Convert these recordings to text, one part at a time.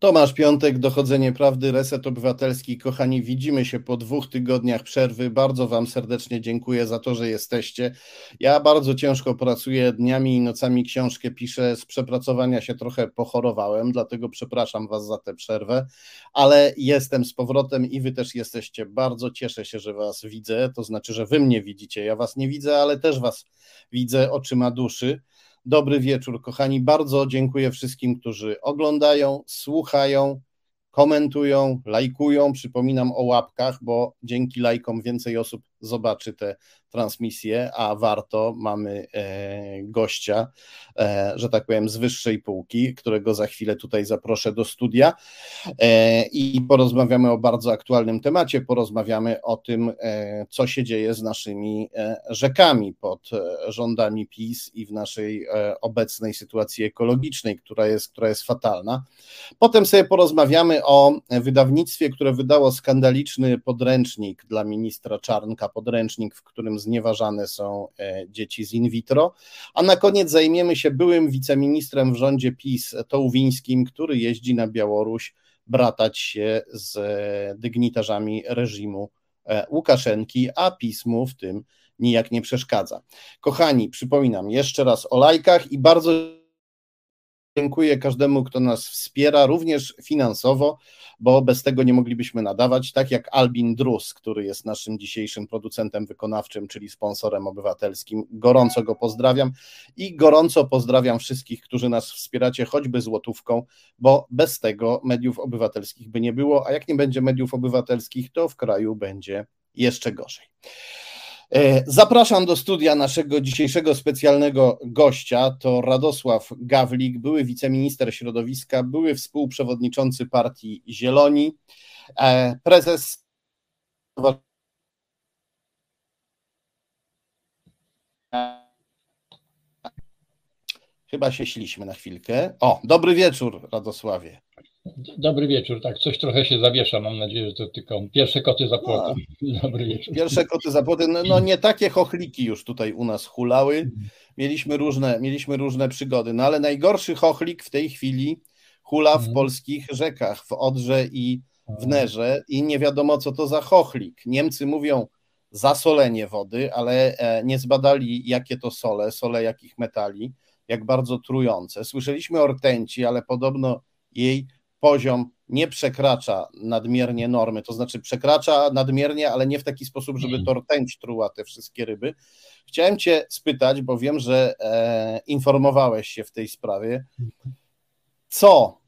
Tomasz Piątek, Dochodzenie Prawdy, Reset Obywatelski. Kochani, widzimy się po dwóch tygodniach przerwy. Bardzo Wam serdecznie dziękuję za to, że jesteście. Ja bardzo ciężko pracuję dniami i nocami, książkę piszę. Z przepracowania się trochę pochorowałem, dlatego przepraszam Was za tę przerwę, ale jestem z powrotem i Wy też jesteście. Bardzo cieszę się, że Was widzę. To znaczy, że Wy mnie widzicie. Ja Was nie widzę, ale też Was widzę oczyma duszy. Dobry wieczór, kochani. Bardzo dziękuję wszystkim, którzy oglądają, słuchają, komentują, lajkują. Przypominam o łapkach, bo dzięki lajkom więcej osób zobaczy te transmisję, a warto. Mamy e, gościa, e, że tak powiem, z wyższej półki, którego za chwilę tutaj zaproszę do studia e, i porozmawiamy o bardzo aktualnym temacie. Porozmawiamy o tym, co się dzieje z naszymi rzekami pod rządami PiS i w naszej obecnej sytuacji ekologicznej, która jest, która jest fatalna. Potem sobie porozmawiamy o wydawnictwie, które wydało skandaliczny podręcznik dla ministra Czarnka, podręcznik, w którym znieważane są e, dzieci z in vitro. A na koniec zajmiemy się byłym wiceministrem w rządzie PiS Tołwińskim, który jeździ na Białoruś bratać się z e, dygnitarzami reżimu e, Łukaszenki, a pismu w tym nijak nie przeszkadza. Kochani, przypominam jeszcze raz o lajkach i bardzo Dziękuję każdemu, kto nas wspiera, również finansowo, bo bez tego nie moglibyśmy nadawać, tak jak Albin Drus, który jest naszym dzisiejszym producentem wykonawczym, czyli sponsorem obywatelskim. Gorąco go pozdrawiam i gorąco pozdrawiam wszystkich, którzy nas wspieracie, choćby złotówką, bo bez tego mediów obywatelskich by nie było, a jak nie będzie mediów obywatelskich, to w kraju będzie jeszcze gorzej. E, zapraszam do studia naszego dzisiejszego specjalnego gościa. To Radosław Gawlik, były wiceminister środowiska, były współprzewodniczący partii Zieloni, e, prezes. Chyba się śliśmy na chwilkę. O, dobry wieczór, Radosławie. Dobry wieczór, tak, coś trochę się zawiesza, mam nadzieję, że to tylko pierwsze koty za płotem. No, Dobry wieczór. Pierwsze koty za płotem, no, no, nie takie chochliki już tutaj u nas hulały, mieliśmy różne, mieliśmy różne przygody, no ale najgorszy chochlik w tej chwili hula w mhm. polskich rzekach, w Odrze i w Nerze i nie wiadomo co to za chochlik. Niemcy mówią zasolenie wody, ale e, nie zbadali jakie to sole, sole jakich metali, jak bardzo trujące. Słyszeliśmy o rtęci, ale podobno jej poziom nie przekracza nadmiernie normy, to znaczy przekracza nadmiernie, ale nie w taki sposób, żeby mm. to rtęć truła te wszystkie ryby. Chciałem Cię spytać, bo wiem, że e, informowałeś się w tej sprawie, co,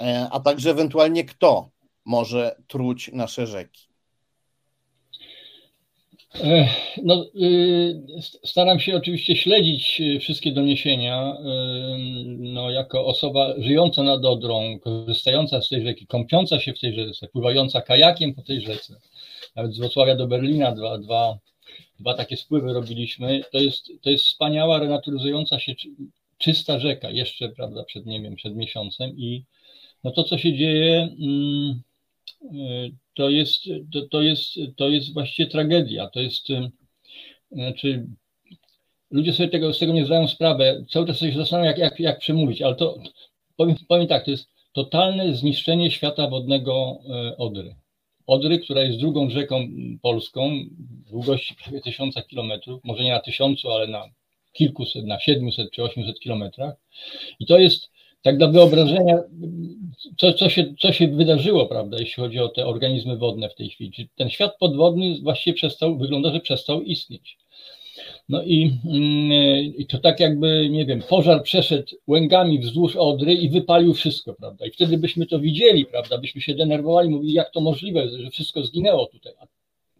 e, a także ewentualnie kto może truć nasze rzeki? No, y, staram się oczywiście śledzić y, wszystkie doniesienia. Y, no, jako osoba żyjąca nad Odrą, korzystająca z tej rzeki, kąpiąca się w tej rzece, pływająca kajakiem po tej rzece, nawet z Wrocławia do Berlina dwa, dwa, dwa takie spływy robiliśmy. To jest, to jest wspaniała, renaturyzująca się czysta rzeka, jeszcze prawda, przed, nie wiem, przed miesiącem i no to, co się dzieje, mm, to jest, to, to, jest, to jest właściwie tragedia. To jest, znaczy, ludzie sobie tego, z tego nie zdają sprawy. Cały czas sobie zastanawiają, jak, jak, jak przemówić, ale to powiem, powiem tak, to jest totalne zniszczenie świata wodnego e, Odry. Odry, która jest drugą rzeką polską, długości prawie tysiąca kilometrów, może nie na tysiącu, ale na kilkuset, na siedmiuset czy osiemset kilometrach. I to jest tak dla wyobrażenia, co, co, się, co się wydarzyło, prawda, jeśli chodzi o te organizmy wodne w tej chwili. ten świat podwodny właściwie przestał, wygląda, że przestał istnieć. No i, mm, i to tak jakby, nie wiem, pożar przeszedł łęgami wzdłuż Odry i wypalił wszystko, prawda. I wtedy byśmy to widzieli, prawda, byśmy się denerwowali, mówili, jak to możliwe, że wszystko zginęło tutaj.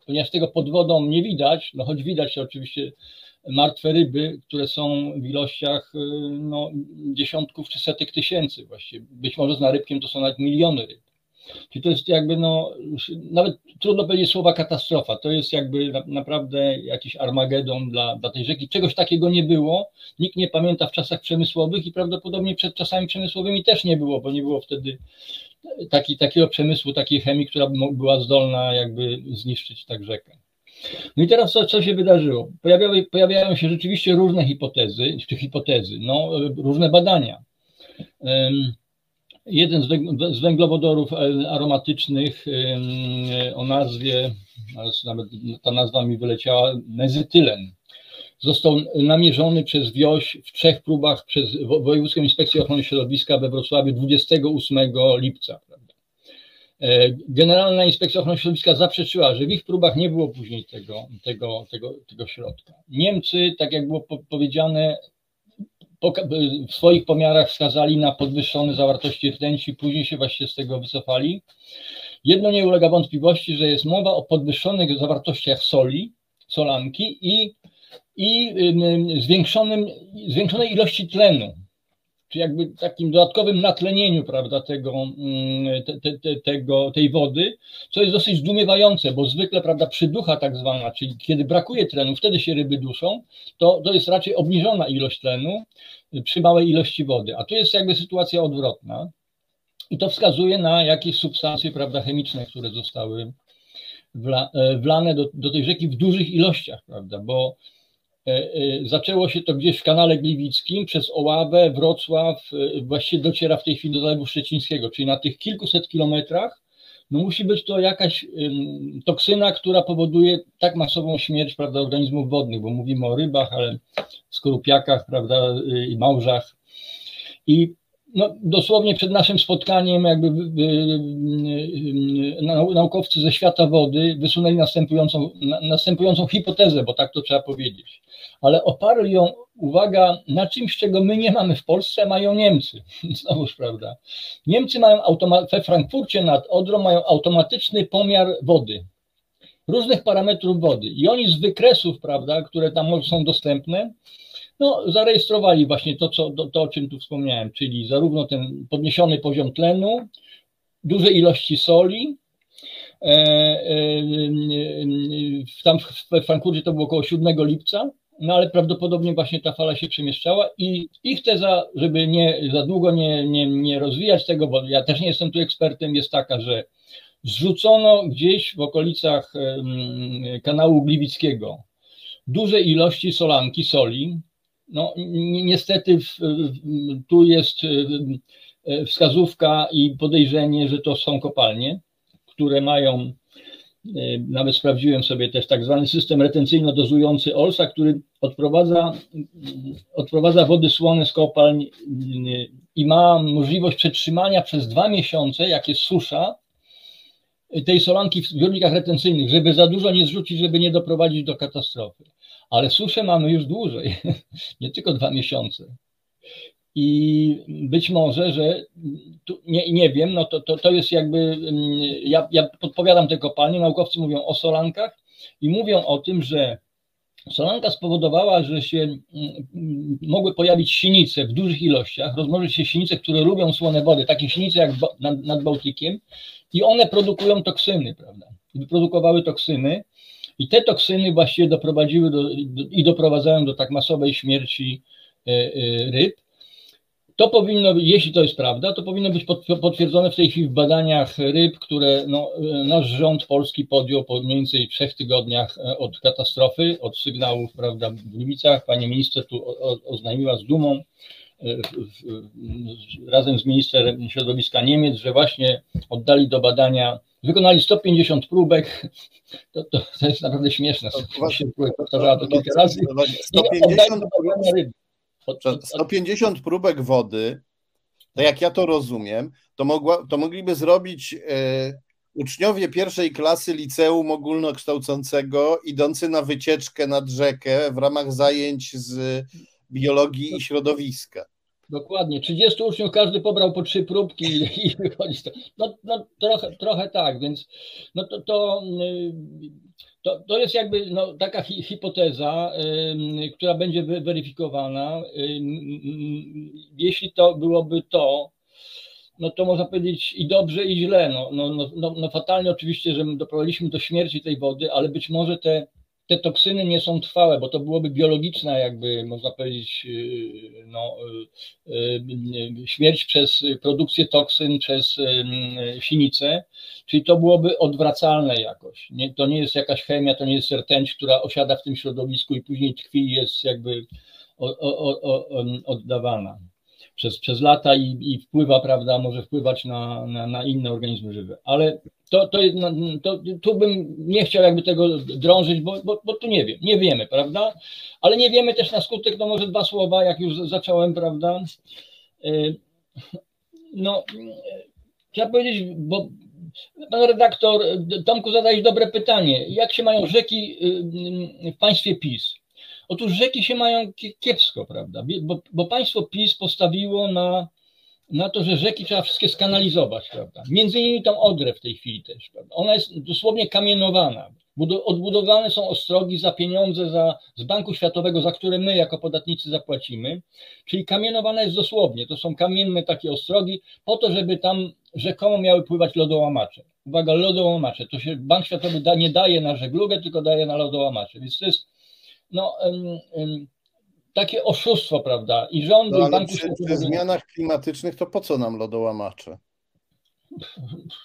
Ponieważ tego pod wodą nie widać, no choć widać oczywiście martwe ryby, które są w ilościach y, no, dziesiątków czy setek tysięcy właściwie. Być może z narybkiem to są nawet miliony ryb. Czyli to jest jakby, no, nawet trudno powiedzieć słowa katastrofa. To jest jakby na, naprawdę jakiś armagedon dla, dla tej rzeki. Czegoś takiego nie było. Nikt nie pamięta w czasach przemysłowych i prawdopodobnie przed czasami przemysłowymi też nie było, bo nie było wtedy taki, takiego przemysłu, takiej chemii, która była zdolna jakby zniszczyć tak rzekę. No i teraz co, co się wydarzyło? Pojawiały, pojawiają się rzeczywiście różne hipotezy, hipotezy, no, różne badania. jeden z węglowodorów aromatycznych o nazwie, nawet ta nazwa mi wyleciała, mezytylen został namierzony przez WIOŚ w trzech próbach przez Wojewódzką Inspekcję Ochrony Środowiska we Wrocławiu 28 lipca. E, Generalna Inspekcja Ochrony Środowiska zaprzeczyła, że w ich próbach nie było później tego, tego, tego, tego środka. Niemcy, tak jak było powiedziane, w swoich pomiarach wskazali na podwyższone zawartości rtęci, później się właśnie z tego wycofali. Jedno nie ulega wątpliwości, że jest mowa o podwyższonych zawartościach soli, solanki i i zwiększonym, zwiększonej ilości tlenu, czy jakby takim dodatkowym natlenieniu prawda, tego, te, te, tego, tej wody, co jest dosyć zdumiewające, bo zwykle prawda, przyducha tak zwana, czyli kiedy brakuje tlenu, wtedy się ryby duszą, to, to jest raczej obniżona ilość tlenu przy małej ilości wody, a tu jest jakby sytuacja odwrotna i to wskazuje na jakieś substancje prawda, chemiczne, które zostały wla, e, wlane do, do tej rzeki w dużych ilościach, prawda, bo zaczęło się to gdzieś w kanale Gliwickim, przez Oławę, Wrocław, e, właściwie dociera w tej chwili do Zalewu Szczecińskiego, czyli na tych kilkuset kilometrach no musi być to jakaś toksyna, która powoduje tak masową śmierć prawda, organizmów wodnych, bo mówimy o rybach, ale skorupiakach prawda, i małżach. I no, dosłownie przed naszym spotkaniem jakby naukowcy ze świata wody wysunęli następującą, następującą hipotezę, bo tak to trzeba powiedzieć. Ale oparli ją, uwaga, na czymś, czego my nie mamy w Polsce, mają Niemcy. Znowuż, prawda. Niemcy mają we Frankfurcie nad Odrą mają automatyczny pomiar wody, różnych parametrów wody. I oni z wykresów, prawda, które tam są dostępne, no, zarejestrowali właśnie to, co, to, to, o czym tu wspomniałem, czyli zarówno ten podniesiony poziom tlenu, duże ilości soli. E, e, tam w Frankfurcie to było około 7 lipca, no ale prawdopodobnie właśnie ta fala się przemieszczała i ich teza, żeby nie za długo nie, nie, nie rozwijać tego, bo ja też nie jestem tu ekspertem, jest taka, że zrzucono gdzieś w okolicach kanału Gliwickiego duże ilości solanki, soli, no, niestety w, tu jest e, wskazówka i podejrzenie, że to są kopalnie, które mają, nawet sprawdziłem sobie też tak zwany system retencyjno-dozujący OLSA, który odprowadza, odprowadza wody słone z kopalń i ma możliwość przetrzymania przez dwa miesiące, jak jest susza, tej solanki w zbiornikach retencyjnych, żeby za dużo nie zrzucić, żeby nie doprowadzić do katastrofy ale suszę mamy już dłużej, nie tylko dwa miesiące. I być może, że tu, nie, nie wiem, no to, to, to jest jakby, mm, ja, ja podpowiadam te kopalnie, naukowcy mówią o solankach i mówią o tym, że solanka spowodowała, że się mm, mogły pojawić sinice w dużych ilościach, rozmnożyć się sinice, które lubią słone wody, takie sinice jak nad, nad Bałtykiem i one produkują toksyny, prawda? Wyprodukowały toksyny, i te toksyny właściwie doprowadziły do, do, i doprowadzają do tak masowej śmierci e, e, ryb. To powinno, jeśli to jest prawda, to powinno być potwierdzone w tej chwili w badaniach ryb, które no, e, nasz rząd polski podjął po mniej więcej trzech tygodniach od katastrofy, od sygnałów prawda, w Gliwicach. Pani minister tu oznajmiła z dumą razem z ministrem środowiska Niemiec, że właśnie oddali do badania Wykonali 150 próbek. To, to, to jest naprawdę śmieszne. Powtarzała to kilka razy. 150, 150 próbek wody, to jak ja to rozumiem, to, mogła, to mogliby zrobić e, uczniowie pierwszej klasy liceum ogólnokształcącego, idący na wycieczkę nad rzekę w ramach zajęć z biologii i środowiska. Dokładnie. 30 uczniów, każdy pobrał po trzy próbki i, i wychodzi. No, no trochę, trochę tak, więc no to, to, y, to, to jest jakby no, taka hi, hipoteza, y, która będzie weryfikowana. Y, jeśli to byłoby to, no to można powiedzieć i dobrze, i źle. No, no, no, no, no fatalnie oczywiście, że doprowadziliśmy do śmierci tej wody, ale być może te te toksyny nie są trwałe, bo to byłoby biologiczna, jakby można powiedzieć, yy, no, yy, yy, śmierć przez produkcję toksyn, przez sinicę, czyli to byłoby odwracalne jakoś. Nie, to nie jest jakaś chemia, to nie jest rtęć, która osiada w tym środowisku i później tkwi i jest jakby oddawana. Przez, przez lata i, i wpływa, prawda, może wpływać na, na, na inne organizmy żywe. Ale to, to, to, tu bym nie chciał jakby tego drążyć, bo, bo, bo tu nie wiem, nie wiemy, prawda? Ale nie wiemy też na skutek, no może dwa słowa, jak już zacząłem, prawda? Y, no, chciałem powiedzieć, bo pan redaktor, Tomku, zadałeś dobre pytanie. Jak się mają rzeki y, w państwie PiS? Otóż rzeki się mają kiepsko, prawda? Bo, bo państwo PiS postawiło na, na to, że rzeki trzeba wszystkie skanalizować, prawda? Między innymi tą Odrę w tej chwili też, prawda? Ona jest dosłownie kamienowana. Odbudowane są ostrogi za pieniądze za, z Banku Światowego, za które my jako podatnicy zapłacimy. Czyli kamienowane jest dosłownie. To są kamienne takie ostrogi po to, żeby tam rzekomo miały pływać lodołamacze. Uwaga, lodołamacze. To się Bank Światowy da, nie daje na żeglugę, tylko daje na lodołamacze. Więc to jest no, takie oszustwo, prawda? I rządy no, Banku przy, Światowego... Przy zmianach klimatycznych to po co nam lodołamacze?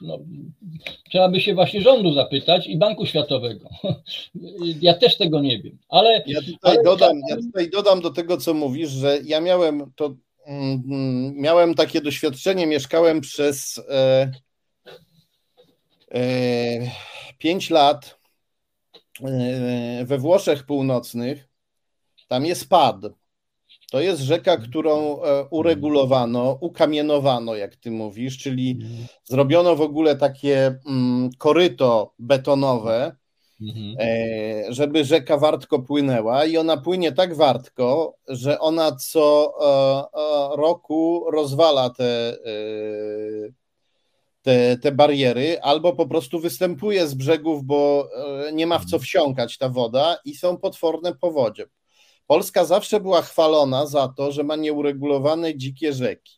No, trzeba by się właśnie rządu zapytać i Banku Światowego. Ja też tego nie wiem. Ale, ja, tutaj ale... Dodam, ja tutaj dodam do tego, co mówisz, że ja miałem to mm, miałem takie doświadczenie, mieszkałem przez e, e, 5 lat we Włoszech Północnych. Tam jest Pad. To jest rzeka, którą e, uregulowano, ukamienowano, jak ty mówisz, czyli zrobiono w ogóle takie mm, koryto betonowe, mhm. e, żeby rzeka wartko płynęła i ona płynie tak wartko, że ona co e, roku rozwala te, te, te bariery, albo po prostu występuje z brzegów, bo nie ma w co mhm. wsiąkać ta woda i są potworne powodzie. Polska zawsze była chwalona za to, że ma nieuregulowane dzikie rzeki.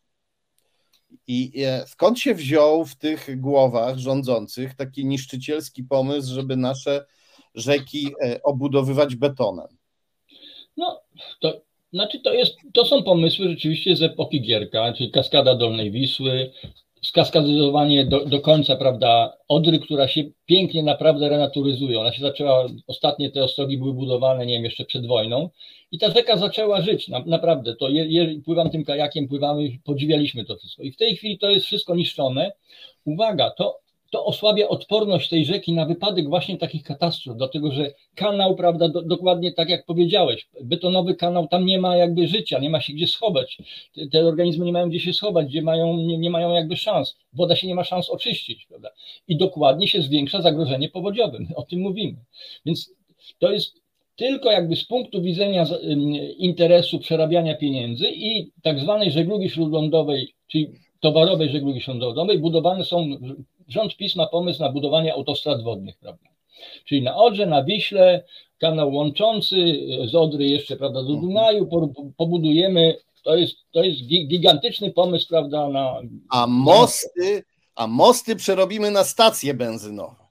I e, skąd się wziął w tych głowach rządzących taki niszczycielski pomysł, żeby nasze rzeki e, obudowywać betonem? No, to znaczy to, jest, to są pomysły rzeczywiście z epoki Gierka, czyli kaskada Dolnej Wisły, skaskadyzowanie do, do końca, prawda, Odry, która się pięknie naprawdę renaturyzuje. Ona się zaczęła, ostatnie te ostrogi były budowane, nie wiem, jeszcze przed wojną i ta rzeka zaczęła żyć, na, naprawdę, to je, je, pływam tym kajakiem, pływamy, podziwialiśmy to wszystko i w tej chwili to jest wszystko niszczone. Uwaga, to to osłabia odporność tej rzeki na wypadek właśnie takich katastrof, dlatego że kanał, prawda, do, dokładnie tak jak powiedziałeś, betonowy kanał, tam nie ma jakby życia, nie ma się gdzie schować, te, te organizmy nie mają gdzie się schować, gdzie mają, nie, nie, mają jakby szans, woda się nie ma szans oczyścić, prawda, i dokładnie się zwiększa zagrożenie powodziowe, o tym mówimy, więc to jest tylko jakby z punktu widzenia interesu przerabiania pieniędzy i tak zwanej żeglugi śródlądowej, czyli towarowej żeglugi śródlądowej, budowane są rząd PiS ma pomysł na budowanie autostrad wodnych, prawda? Czyli na Odrze, na Wiśle, kanał łączący z Odry jeszcze, prawda, do Dunaju, pobudujemy, to jest, to jest gigantyczny pomysł, prawda, na... A mosty, a mosty przerobimy na stacje benzynowe,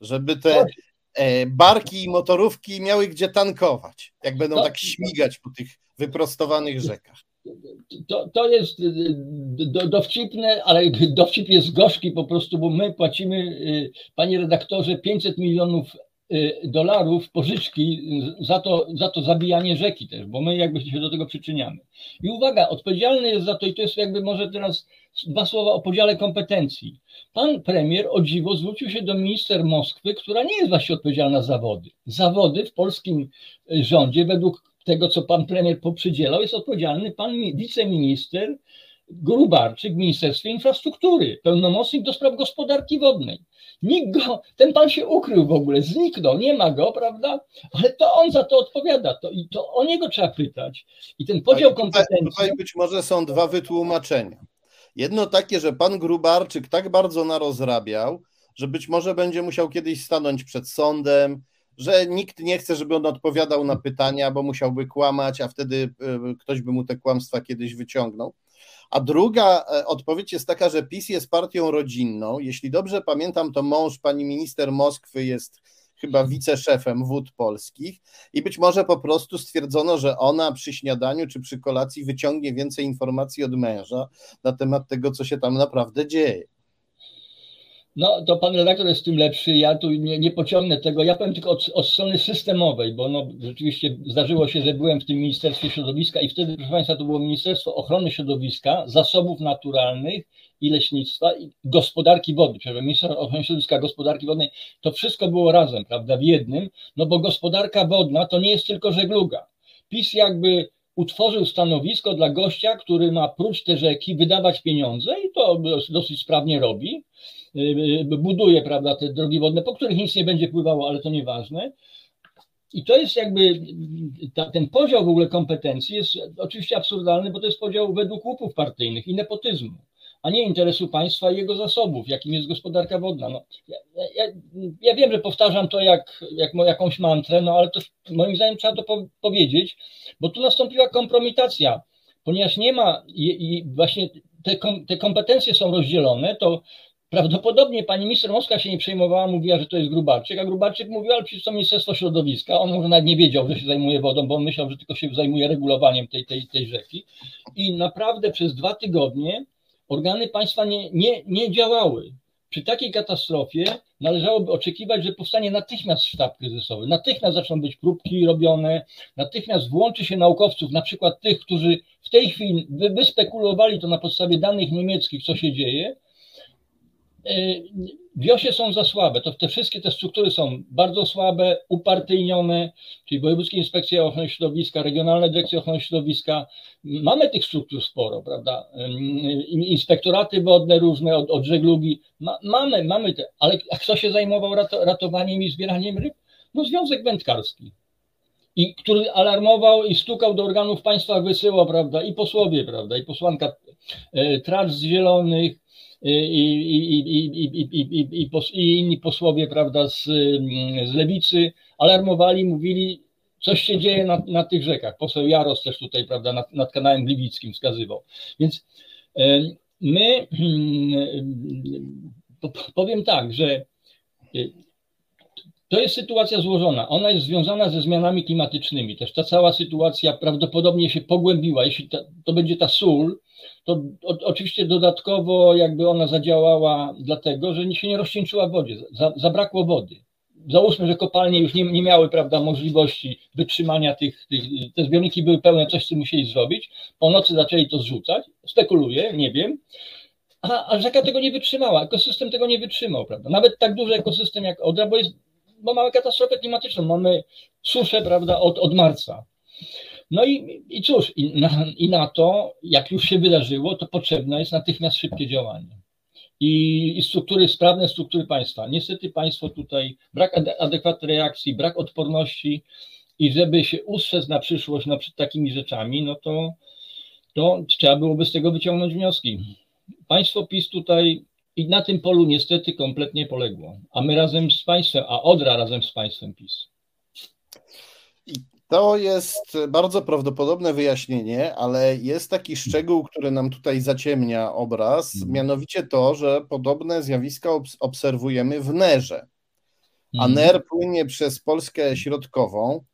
żeby te e, barki i motorówki miały gdzie tankować, jak będą tak śmigać po tych wyprostowanych rzekach to, to jest y, do, dowcipne, ale dowcip jest gorzki po prostu, bo my płacimy, y, panie redaktorze, 500 milionów y, dolarów pożyczki za to, za to zabijanie rzeki też, bo my jakby się do tego przyczyniamy. I uwaga, odpowiedzialny jest za to, i to jest jakby może teraz dwa słowa o podziale kompetencji. Pan premier o dziwo zwrócił się do minister Moskwy, która nie jest właśnie odpowiedzialna za zawody. Zawody w polskim rządzie według tego, co pan premier poprzydzielał, jest odpowiedzialny pan wiceminister Grubarczyk w Ministerstwie Infrastruktury, pełnomocnik do spraw gospodarki wodnej. Nikt go, ten pan się ukrył w ogóle, zniknął, nie ma go, prawda? Ale to on za to odpowiada, to, i to o niego trzeba pytać. I ten podział kompetencji. Tutaj być może są dwa wytłumaczenia. Jedno takie, że pan Grubarczyk tak bardzo narozrabiał, że być może będzie musiał kiedyś stanąć przed sądem, że nikt nie chce, żeby on odpowiadał na pytania, bo musiałby kłamać, a wtedy e, ktoś by mu te kłamstwa kiedyś wyciągnął. A druga e, odpowiedź jest taka, że PiS jest partią rodzinną. Jeśli dobrze pamiętam, to mąż pani minister Moskwy jest chyba wiceszefem wód polskich i być może po prostu stwierdzono, że ona przy śniadaniu czy przy kolacji wyciągnie więcej informacji od męża na temat tego, co się tam naprawdę dzieje. No, to pan redaktor jest tym lepszy, ja tu nie, nie pociągnę tego, ja powiem tylko od, od, strony systemowej, bo no, rzeczywiście zdarzyło się, że byłem w tym Ministerstwie Środowiska i wtedy, proszę Państwa, to było Ministerstwo Ochrony Środowiska, Zasobów Naturalnych i Leśnictwa i Gospodarki Wodnej, przepraszam, Ministerstwo Ochrony Środowiska, Gospodarki Wodnej, to wszystko było razem, prawda, w jednym, no bo gospodarka wodna to nie jest tylko żegluga. PiS jakby utworzył stanowisko dla gościa, który ma prócz te rzeki wydawać pieniądze i to dosyć sprawnie robi. Y, y, buduje, prawda, te drogi wodne, po których nic nie będzie pływało, ale to nieważne. I to jest jakby ta, ten podział w ogóle kompetencji jest oczywiście absurdalny, bo to jest podział według łupów partyjnych i nepotyzmu a nie interesu państwa i jego zasobów, jakim jest gospodarka wodna. No, ja, ja, ja wiem, że powtarzam to jak, jak jakąś mantrę, no ale to moim zdaniem trzeba to po, powiedzieć, bo tu nastąpiła kompromitacja, ponieważ nie ma i, i właśnie te, kom, te kompetencje są rozdzielone, to Prawdopodobnie pani minister Moskwa się nie przejmowała, mówiła, że to jest Grubarczyk, a Grubarczyk mówił, ale przecież to Ministerstwo Środowiska. On może nawet nie wiedział, że się zajmuje wodą, bo on myślał, że tylko się zajmuje regulowaniem tej, tej, tej rzeki. I naprawdę przez dwa tygodnie organy państwa nie, nie, nie działały. Przy takiej katastrofie należałoby oczekiwać, że powstanie natychmiast sztab kryzysowy, natychmiast zaczną być próbki robione, natychmiast włączy się naukowców, na przykład tych, którzy w tej chwili wyspekulowali to na podstawie danych niemieckich, co się dzieje, wiosie są za słabe, to te wszystkie te struktury są bardzo słabe, upartyjnione, czyli Wojewódzkie Inspekcje Ochrony Środowiska, Regionalne Dyrekcje Ochrony Środowiska. Mamy tych struktur sporo, prawda? Inspektoraty wodne różne od, od żeglugi. Ma, mamy, mamy te, ale kto się zajmował ratowaniem i zbieraniem ryb? No Związek Wędkarski. I który alarmował i stukał do organów państwa, wysyłał, prawda, i posłowie, prawda, i posłanka e, Tracz z Zielonych, i, i, i, i, inni posłowie prawda, z, z lewicy alarmowali, mówili, coś się dzieje na, na tych rzekach. Poseł Jaros też tutaj prawda, nad, nad kanałem Gliwickim wskazywał. Więc my powiem tak, że to jest sytuacja złożona. Ona jest związana ze zmianami klimatycznymi. Też ta cała sytuacja prawdopodobnie się pogłębiła. Jeśli ta, to będzie ta sól, to o, oczywiście dodatkowo jakby ona zadziałała dlatego, że się nie rozcieńczyła wodzie, za, zabrakło wody. Załóżmy, że kopalnie już nie, nie miały prawda, możliwości wytrzymania tych, tych, te zbiorniki były pełne, coś co musieli zrobić, po nocy zaczęli to zrzucać, spekuluję, nie wiem, a, a rzeka tego nie wytrzymała, ekosystem tego nie wytrzymał, prawda? Nawet tak duży ekosystem jak Odra, bo, jest, bo mamy katastrofę klimatyczną, mamy suszę, prawda, od, od marca. No i, i cóż, i na, i na to, jak już się wydarzyło, to potrzebne jest natychmiast szybkie działanie. I, i, struktury, sprawne struktury państwa. Niestety państwo tutaj, brak adekwatnej reakcji, brak odporności i żeby się ustrzec na przyszłość przed takimi rzeczami, no to, to trzeba byłoby z tego wyciągnąć wnioski. Państwo PiS tutaj i na tym polu niestety kompletnie poległo, a my razem z państwem, a Odra razem z państwem PiS. To jest bardzo prawdopodobne wyjaśnienie, ale jest taki szczegół, który nam tutaj zaciemnia obraz, mhm. mianowicie to, że podobne zjawiska obserwujemy w Nerze. A mhm. Ner płynie przez Polskę Środkową.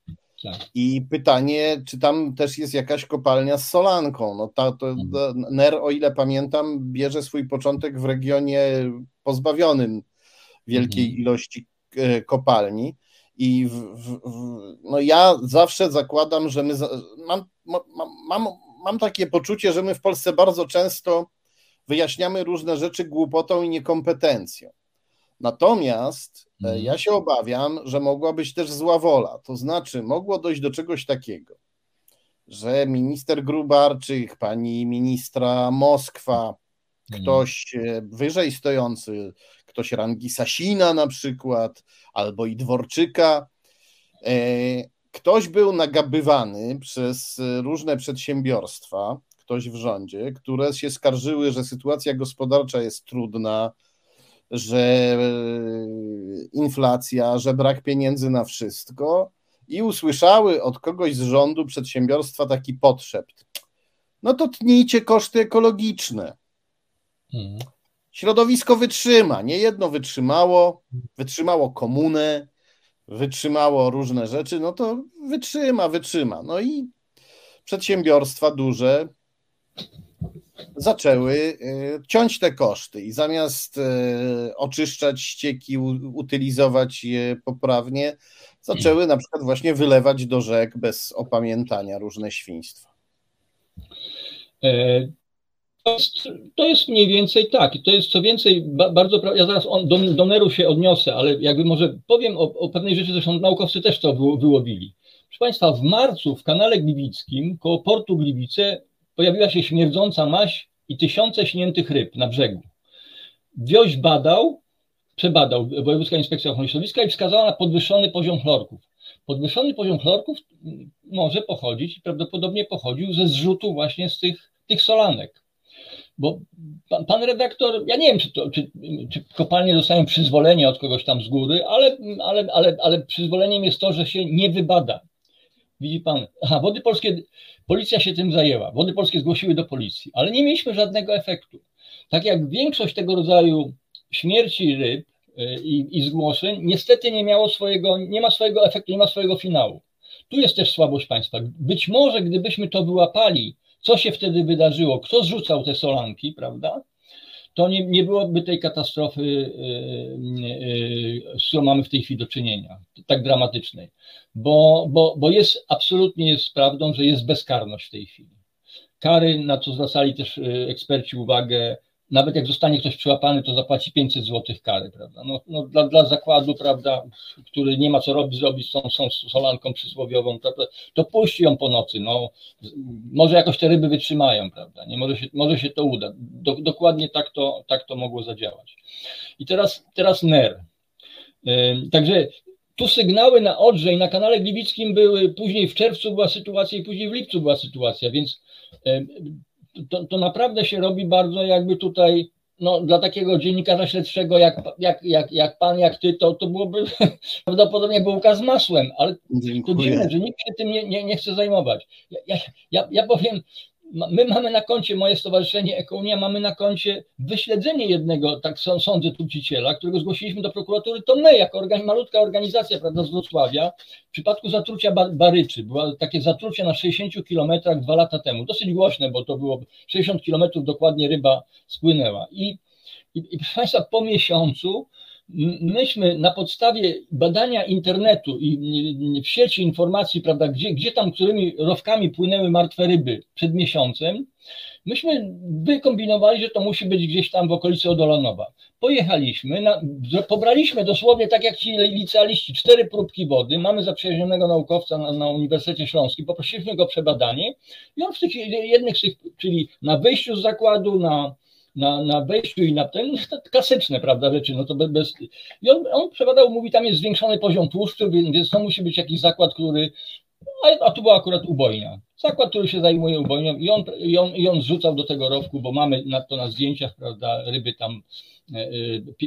Tak. I pytanie, czy tam też jest jakaś kopalnia z solanką? No ta, to, mhm. Ner, o ile pamiętam, bierze swój początek w regionie pozbawionym wielkiej ilości e, kopalni. I w, w, no ja zawsze zakładam, że my mam, mam, mam takie poczucie, że my w Polsce bardzo często wyjaśniamy różne rzeczy głupotą i niekompetencją. Natomiast mhm. ja się obawiam, że mogła być też zła wola. To znaczy, mogło dojść do czegoś takiego, że minister Grubarczyk, pani ministra Moskwa, mhm. ktoś e, wyżej stojący ktoś rangi Sasina na przykład, albo i Dworczyka. E, ktoś był nagabywany przez różne przedsiębiorstwa, ktoś w rządzie, które się skarżyły, że sytuacja gospodarcza jest trudna, że e, inflacja, że brak pieniędzy na wszystko i usłyszały od kogoś z rządu przedsiębiorstwa taki podszept. No to tnijcie koszty ekologiczne. Hmm. Środowisko wytrzyma, nie jedno wytrzymało, wytrzymało komunę, wytrzymało różne rzeczy, no to wytrzyma, wytrzyma. No i przedsiębiorstwa duże zaczęły e, ciąć te koszty i zamiast oczyszczać ścieki, utylizować je poprawnie, zaczęły na przykład właśnie wylewać do rzek bez opamiętania różne świństwa. To jest, to jest mniej więcej tak. To jest co więcej, bardzo. Ja zaraz on, do, do Neru się odniosę, ale jakby może powiem o, o pewnej rzeczy, zresztą naukowcy też to wy, wyłowili. Proszę Państwa, w marcu w kanale Gliwickim, koło portu Gliwice, pojawiła się śmierdząca maść i tysiące śniętych ryb na brzegu. Wioś badał, przebadał Wojewódzka Inspekcja Ochrony Środowiska i wskazała na podwyższony poziom chlorków. Podwyższony poziom chlorków może pochodzić i prawdopodobnie pochodził ze zrzutu właśnie z tych, tych solanek. Bo pan, pan, redaktor, ja nie wiem, czy, to, czy, czy kopalnie dostają przyzwolenie od kogoś tam z góry, ale, ale, ale, ale przyzwoleniem jest to, że się nie wybada. Widzi pan, aha, wody polskie, policja się tym zajęła, wody polskie zgłosiły do policji, ale nie mieliśmy żadnego efektu. Tak jak większość tego rodzaju śmierci ryb y, i, i zgłoszeń, niestety nie miało swojego, nie ma swojego efektu, nie ma swojego finału. Tu jest też słabość państwa. Być może gdybyśmy to wyłapali co się wtedy wydarzyło, kto zrzucał te solanki, prawda? To nie, nie byłoby tej katastrofy, yy, yy, z którą mamy w tej chwili do czynienia, tak dramatycznej. Bo, bo, bo jest absolutnie jest prawdą, że jest bezkarność w tej chwili. Kary, na co zwracali też yy, eksperci uwagę, nawet jak zostanie ktoś przyłapany, to zapłaci 500 zł kary, prawda? No, no dla, dla zakładu, prawda, który nie ma co robić, zrobić z tą, tą solanką przysłowiową, prawda, to puści ją po nocy, no, może jakoś te ryby wytrzymają, prawda, nie, może się, może się to uda. Do, dokładnie tak to, tak to mogło zadziałać. I teraz, teraz NER. Także tu sygnały na Odrze i na kanale Gliwickim były, później w czerwcu była sytuacja i później w lipcu była sytuacja, więc to, to naprawdę się robi bardzo jakby tutaj no, dla takiego dziennikarza śledczego jak, jak, jak, jak pan, jak ty, to, to byłoby prawdopodobnie bułka z masłem, ale Dziękuję. to dziwne, że nikt się tym nie, nie, nie chce zajmować. Ja, ja, ja powiem, my mamy na koncie, moje stowarzyszenie Ekounia, mamy na koncie wyśledzenie jednego, tak sądzę, truciciela, którego zgłosiliśmy do prokuratury, to my, jako organi malutka organizacja prawda, z Wrocławia, w przypadku zatrucia baryczy, było takie zatrucie na 60 kilometrach dwa lata temu, dosyć głośne, bo to było 60 kilometrów dokładnie ryba spłynęła. I, i, i proszę Państwa, po miesiącu myśmy na podstawie badania internetu i w sieci informacji, prawda, gdzie, gdzie tam, którymi rowkami płynęły martwe ryby przed miesiącem, myśmy wykombinowali, że to musi być gdzieś tam w okolicy Odolanowa. Pojechaliśmy, na, pobraliśmy dosłownie, tak jak ci licealiści, cztery próbki wody, mamy zaprzyjaźnionego naukowca na, na Uniwersytecie Śląskim, poprosiliśmy go o przebadanie i on w tych jednych czyli na wyjściu z zakładu, na na, na wejściu i na ten, no, klasyczne, prawda, rzeczy, no to bez, i on, on przebadał, mówi, tam jest zwiększony poziom tłuszczu, więc to musi być jakiś zakład, który, a, a tu była akurat ubojnia, zakład, który się zajmuje ubojnią i on, i on, i on zrzucał do tego rowku, bo mamy na to na zdjęciach, prawda, ryby tam, e,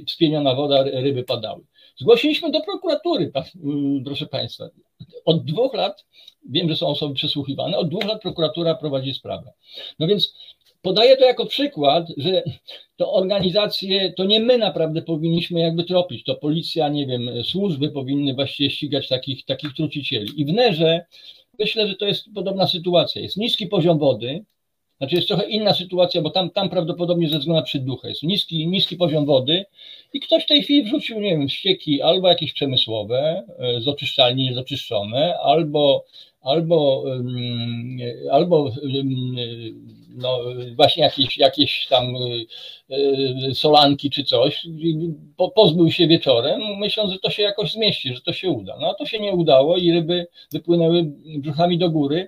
spieniona woda, ryby padały. Zgłosiliśmy do prokuratury, mm, proszę Państwa. Od dwóch lat, wiem, że są osoby przesłuchiwane, od dwóch lat prokuratura prowadzi sprawę. No więc Podaję to jako przykład, że to organizacje, to nie my naprawdę powinniśmy jakby tropić, to policja, nie wiem, służby powinny właściwie ścigać takich, takich trucicieli. I w Nerze myślę, że to jest podobna sytuacja. Jest niski poziom wody, znaczy jest trochę inna sytuacja, bo tam, tam prawdopodobnie ze względu na przyduchę jest niski, niski poziom wody i ktoś w tej chwili wrzucił, nie wiem, ścieki albo jakieś przemysłowe, e, z oczyszczalni niezoczyszczone, albo, albo, albo no, właśnie jakieś, jakieś tam y, y, solanki czy coś, pozbył się wieczorem, myśląc, że to się jakoś zmieści, że to się uda. No a to się nie udało i ryby wypłynęły brzuchami do góry.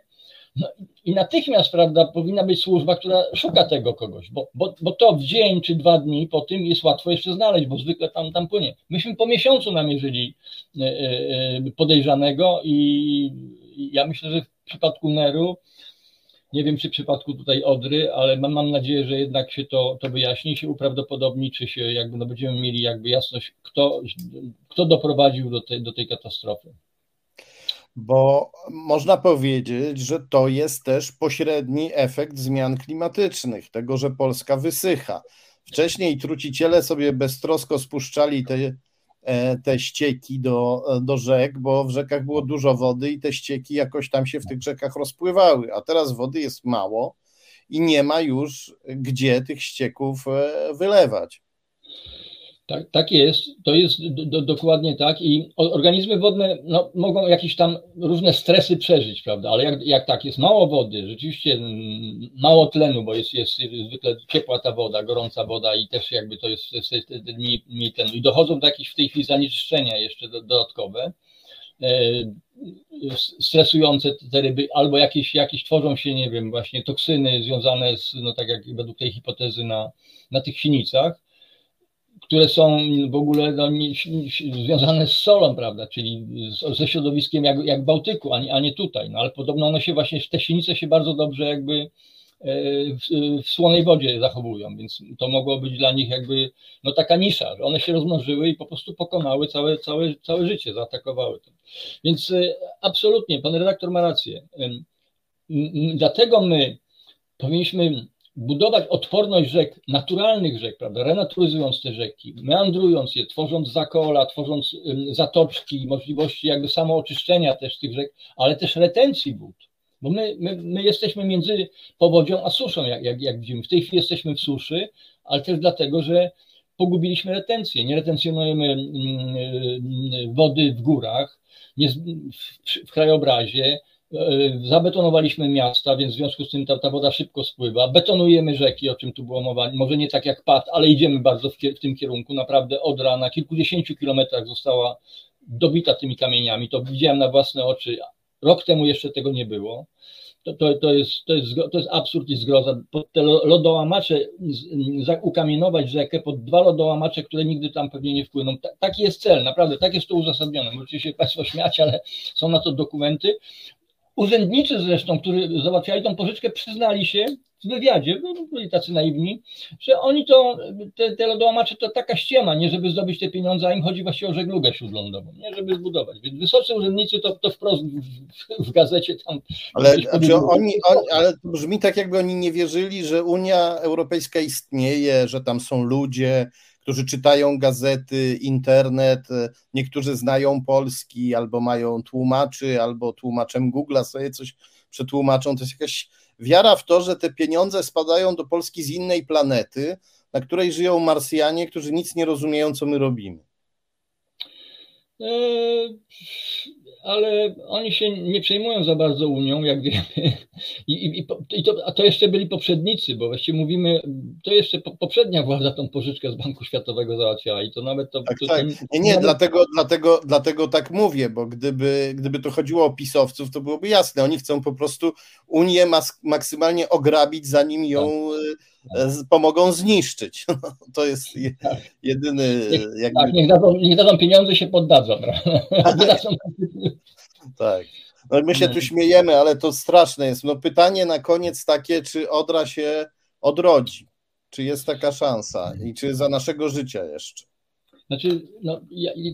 No, I natychmiast, prawda, powinna być służba, która szuka tego kogoś, bo, bo, bo to w dzień czy dwa dni po tym jest łatwo jeszcze znaleźć, bo zwykle tam, tam płynie. Myśmy po miesiącu namierzyli y, podejrzanego i ja myślę, że w przypadku Neru nie wiem, czy w przypadku tutaj Odry, ale mam, mam nadzieję, że jednak się to, to wyjaśni, się uprawdopodobni, czy się jakby no będziemy mieli jakby jasność, kto, kto doprowadził do tej, do tej katastrofy. Bo można powiedzieć, że to jest też pośredni efekt zmian klimatycznych, tego, że Polska wysycha. Wcześniej truciciele sobie beztrosko spuszczali te te ścieki do, do rzek, bo w rzekach było dużo wody i te ścieki jakoś tam się w tych rzekach rozpływały, a teraz wody jest mało i nie ma już gdzie tych ścieków wylewać. Tak, tak jest, to jest do, dokładnie tak i organizmy wodne no, mogą jakieś tam różne stresy przeżyć, prawda, ale jak, jak tak, jest mało wody, rzeczywiście mało tlenu, bo jest, jest zwykle ciepła ta woda, gorąca woda i też jakby to jest, jest, jest mniej tlenu. I dochodzą do jakichś w tej chwili zanieczyszczenia jeszcze dodatkowe, e, stresujące te ryby, albo jakieś, jakieś tworzą się, nie wiem, właśnie toksyny związane z, no tak jak według tej hipotezy na, na tych sinicach, które są w ogóle no, nie, związane z solą, prawda, czyli z, ze środowiskiem jak, jak Bałtyku, a nie, a nie tutaj. No ale podobno one się właśnie, te silnice się bardzo dobrze jakby e, w, w słonej wodzie zachowują, więc to mogło być dla nich jakby no taka nisza, że one się rozmnożyły i po prostu pokonały całe, całe, całe życie, zaatakowały to. Więc e, absolutnie, pan redaktor ma rację. Dlatego my powinniśmy budować odporność rzek, naturalnych rzek, prawda, renaturyzując te rzeki, meandrując je, tworząc zakola, tworząc zatoczki, możliwości jakby samooczyszczenia też tych rzek, ale też retencji wód. Bo my, my, my jesteśmy między powodzią a suszą, jak, jak, jak widzimy. W tej chwili jesteśmy w suszy, ale też dlatego, że pogubiliśmy retencję. Nie retencjonujemy wody w górach, nie, w, w krajobrazie, zabetonowaliśmy miasta, więc w związku z tym ta, ta, woda szybko spływa. Betonujemy rzeki, o czym tu było mowa. Może nie tak jak PAD, ale idziemy bardzo w, w tym kierunku. Naprawdę Odra na kilkudziesięciu kilometrach została dobita tymi kamieniami. To widziałem na własne oczy. Rok temu jeszcze tego nie było. To, to, to, jest, to, jest, to jest absurd i zgroza. Pod te lodołamacze ukamienować rzekę pod dwa lodołamacze, które nigdy tam pewnie nie wpłyną. Taki jest cel, naprawdę, tak jest to uzasadnione. Możecie się Państwo śmiać, ale są na to dokumenty. Urzędnicy zresztą, którzy załatwiali tą pożyczkę, przyznali się w wywiadzie, byli tacy naiwni, że oni to, te, te lodołamacze to taka ściema, nie żeby zdobyć te pieniądze, a im chodzi właściwie o żeglugę śródlądową, nie żeby zbudować. Więc wysocy urzędnicy to, to wprost w, w, w gazecie tam... Ale, znaczy oni, oni, ale to brzmi tak, jakby oni nie wierzyli, że Unia Europejska istnieje, że tam są ludzie, którzy czytają gazety, internet, niektórzy znają polski, albo mają tłumaczy, albo tłumaczem Google'a sobie coś przetłumaczą. To jest jakaś wiara w to, że te pieniądze spadają do Polski z innej planety, na której żyją Marsjanie, którzy nic nie rozumieją, co my robimy. Ale oni się nie przejmują za bardzo Unią, jak wiemy. I, i, i to, a to jeszcze byli poprzednicy, bo właściwie mówimy, to jeszcze poprzednia władza tą pożyczkę z Banku Światowego załatwiała i to nawet to. Tak, to, tak. Nie, nie, nawet... dlatego, dlatego, dlatego tak mówię, bo gdyby, gdyby to chodziło o pisowców, to byłoby jasne. Oni chcą po prostu Unię mas, maksymalnie ograbić, zanim ją. Tak pomogą zniszczyć. To jest tak. jedyny. Jakby... Tak, niech dadzą, niech dadzą pieniądze się poddadzą. tak. No my się tu śmiejemy, ale to straszne jest. No pytanie na koniec takie, czy Odra się odrodzi? Czy jest taka szansa? I czy za naszego życia jeszcze? Znaczy, no,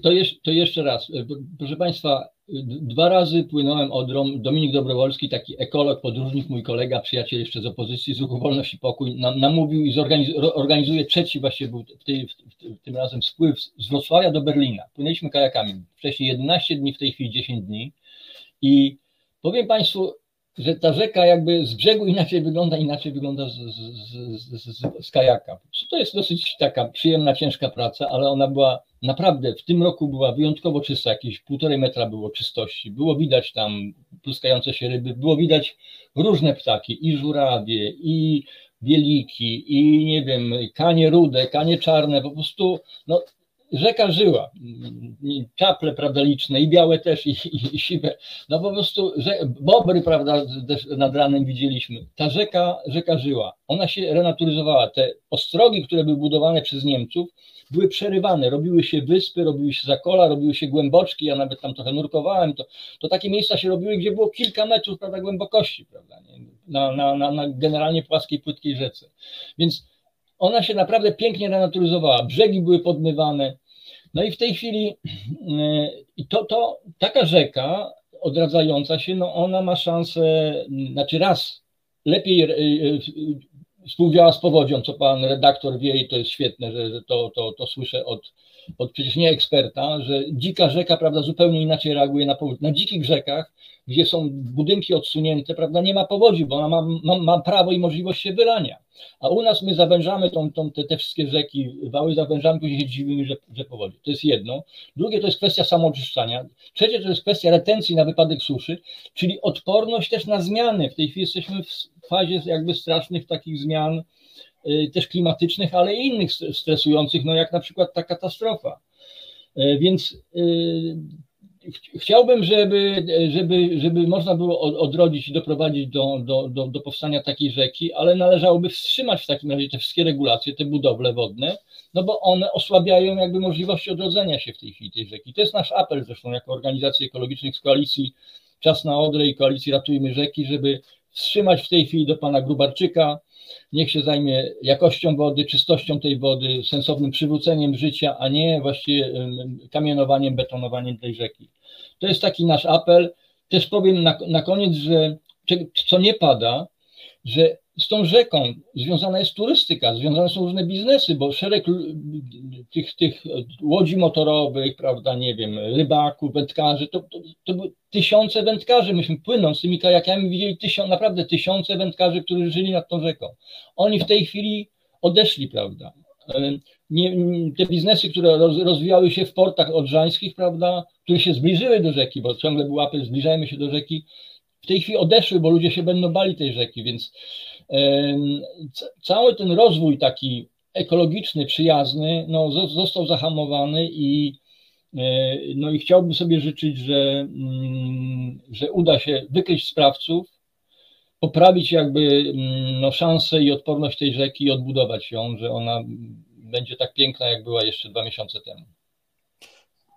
to, jeszcze, to jeszcze raz. Proszę Państwa, Dwa razy płynąłem Odrą. Dominik Dobrowolski, taki ekolog, podróżnik, mój kolega, przyjaciel jeszcze z opozycji, z ruchu Wolność i Pokój, nam, namówił i organizuje trzeci właśnie był w, tej, w, tym razem spływ z Wrocławia do Berlina. Płynęliśmy kajakami. Wcześniej 11 dni, w tej chwili 10 dni. I powiem Państwu, że ta rzeka jakby z brzegu inaczej wygląda, inaczej wygląda z, z, z, z, kajaka. To jest dosyć taka przyjemna, ciężka praca, ale ona była naprawdę, w tym roku była wyjątkowo czysta, jakieś półtorej metra było czystości. Było widać tam pluskające się ryby, było widać różne ptaki, i żurawie, i bieliki, i nie wiem, kanie rude, kanie czarne, po prostu no, rzeka żyła. Czaple, prawda, liczne i białe też, i, i, i siwe. No po prostu, bobry, prawda, nad ranem widzieliśmy. Ta rzeka, rzeka żyła. Ona się renaturyzowała. Te ostrogi, które były budowane przez Niemców, były przerywane. Robiły się wyspy, robiły się zakola, robiły się głęboczki. Ja nawet tam trochę nurkowałem. To, to takie miejsca się robiły, gdzie było kilka metrów, prawda, głębokości, prawda, na, na, na, na generalnie płaskiej, płytkiej rzece. Więc ona się naprawdę pięknie renaturyzowała. Brzegi były podmywane, no i w tej chwili i to, to taka rzeka odradzająca się, no ona ma szansę, znaczy raz lepiej, e, współdziała z powodzią, co pan redaktor wie i to jest świetne, że, że to, to, to słyszę od, od przecież nie eksperta, że dzika rzeka, prawda, zupełnie inaczej reaguje na powódź. Na dzikich rzekach, gdzie są budynki odsunięte, prawda, nie ma powodzi, bo ona ma, ma, ma prawo i możliwość się wylania. A u nas my zawężamy tą, tą, te, te wszystkie rzeki, wały zawężamy, później się dziwimy, że, że powodzi. To jest jedno. Drugie to jest kwestia samooczyszczania. Trzecie to jest kwestia retencji na wypadek suszy, czyli odporność też na zmiany. W tej chwili jesteśmy w fazie jakby strasznych takich zmian, też klimatycznych, ale i innych stresujących, no jak na przykład ta katastrofa. Y, więc y, chciałbym, żeby, żeby, żeby można było odrodzić i doprowadzić do, do, do, do powstania takiej rzeki, ale należałoby wstrzymać w takim razie te wszystkie regulacje, te budowle wodne, no bo one osłabiają jakby możliwości odrodzenia się w tej chwili tej rzeki. To jest nasz apel zresztą jako organizacji ekologicznych z koalicji Czas na Odrę i koalicji Ratujmy Rzeki, żeby wstrzymać w tej chwili do pana Grubarczyka, niech się zajmie jakością wody, czystością tej wody, sensownym przywróceniem życia, a nie właściwie kamienowaniem, betonowaniem tej rzeki. To jest taki nasz apel. Też powiem na, na koniec, że co nie pada, że z tą rzeką związana jest turystyka, związane są różne biznesy, bo szereg tych, tych łodzi motorowych, prawda, nie wiem, rybaków, wędkarzy, to, to, to były tysiące wędkarzy. Myśmy płynąc z tymi kajakami widzieli tysiąc, naprawdę tysiące wędkarzy, którzy żyli nad tą rzeką. Oni w tej chwili odeszli, prawda. Nie, te biznesy, które rozwijały się w portach odrzańskich, prawda, które się zbliżyły do rzeki, bo ciągle był apel, zbliżajmy się do rzeki, w tej chwili odeszły, bo ludzie się będą bali tej rzeki, więc cały ten rozwój taki ekologiczny, przyjazny, no, został zahamowany i, e, no i chciałbym sobie życzyć, że, mm, że uda się wykryć sprawców, poprawić jakby mm, no, szanse i odporność tej rzeki i odbudować ją, że ona będzie tak piękna, jak była jeszcze dwa miesiące temu.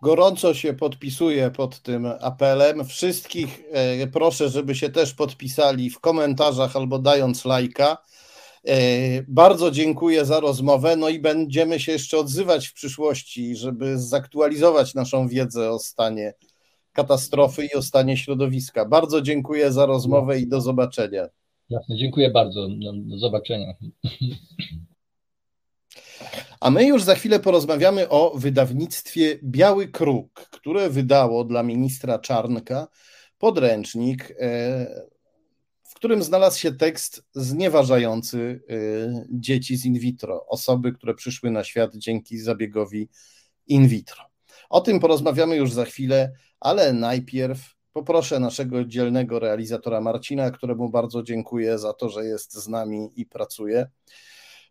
Gorąco się podpisuję pod tym apelem. Wszystkich e, proszę, żeby się też podpisali w komentarzach albo dając lajka. E, bardzo dziękuję za rozmowę. No i będziemy się jeszcze odzywać w przyszłości, żeby zaktualizować naszą wiedzę o stanie katastrofy i o stanie środowiska. Bardzo dziękuję za rozmowę i do zobaczenia. Jasne, dziękuję bardzo. Do zobaczenia. A my już za chwilę porozmawiamy o wydawnictwie Biały Kruk, które wydało dla ministra Czarnka podręcznik, e, w którym znalazł się tekst znieważający e, dzieci z in vitro, osoby, które przyszły na świat dzięki zabiegowi in vitro. O tym porozmawiamy już za chwilę, ale najpierw poproszę naszego dzielnego realizatora Marcina, któremu bardzo dziękuję za to, że jest z nami i pracuje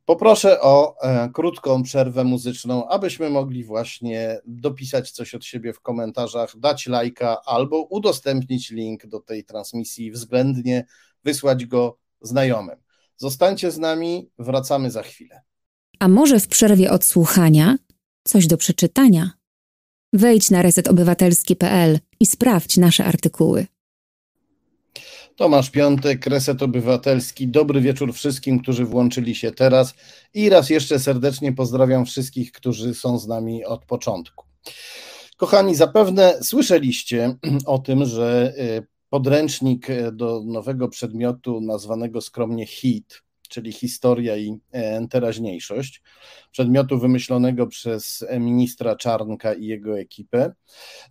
Poproszę o e, krótką przerwę muzyczną, abyśmy mogli właśnie dopisać coś od siebie w komentarzach, dać lajka albo udostępnić link do tej transmisji, względnie wysłać go znajomym. Zostańcie z nami, wracamy za chwilę. A może w przerwie od słuchania coś do przeczytania? Wejdź na resetobywatelski.pl i sprawdź nasze artykuły. Tomasz Piątek, Reset Obywatelski. Dobry wieczór wszystkim, którzy włączyli się teraz i raz jeszcze serdecznie pozdrawiam wszystkich, którzy są z nami od początku. Kochani, zapewne słyszeliście o tym, że y, podręcznik do nowego przedmiotu nazwanego skromnie HIT czyli historia i e, teraźniejszość, przedmiotu wymyślonego przez ministra Czarnka i jego ekipę.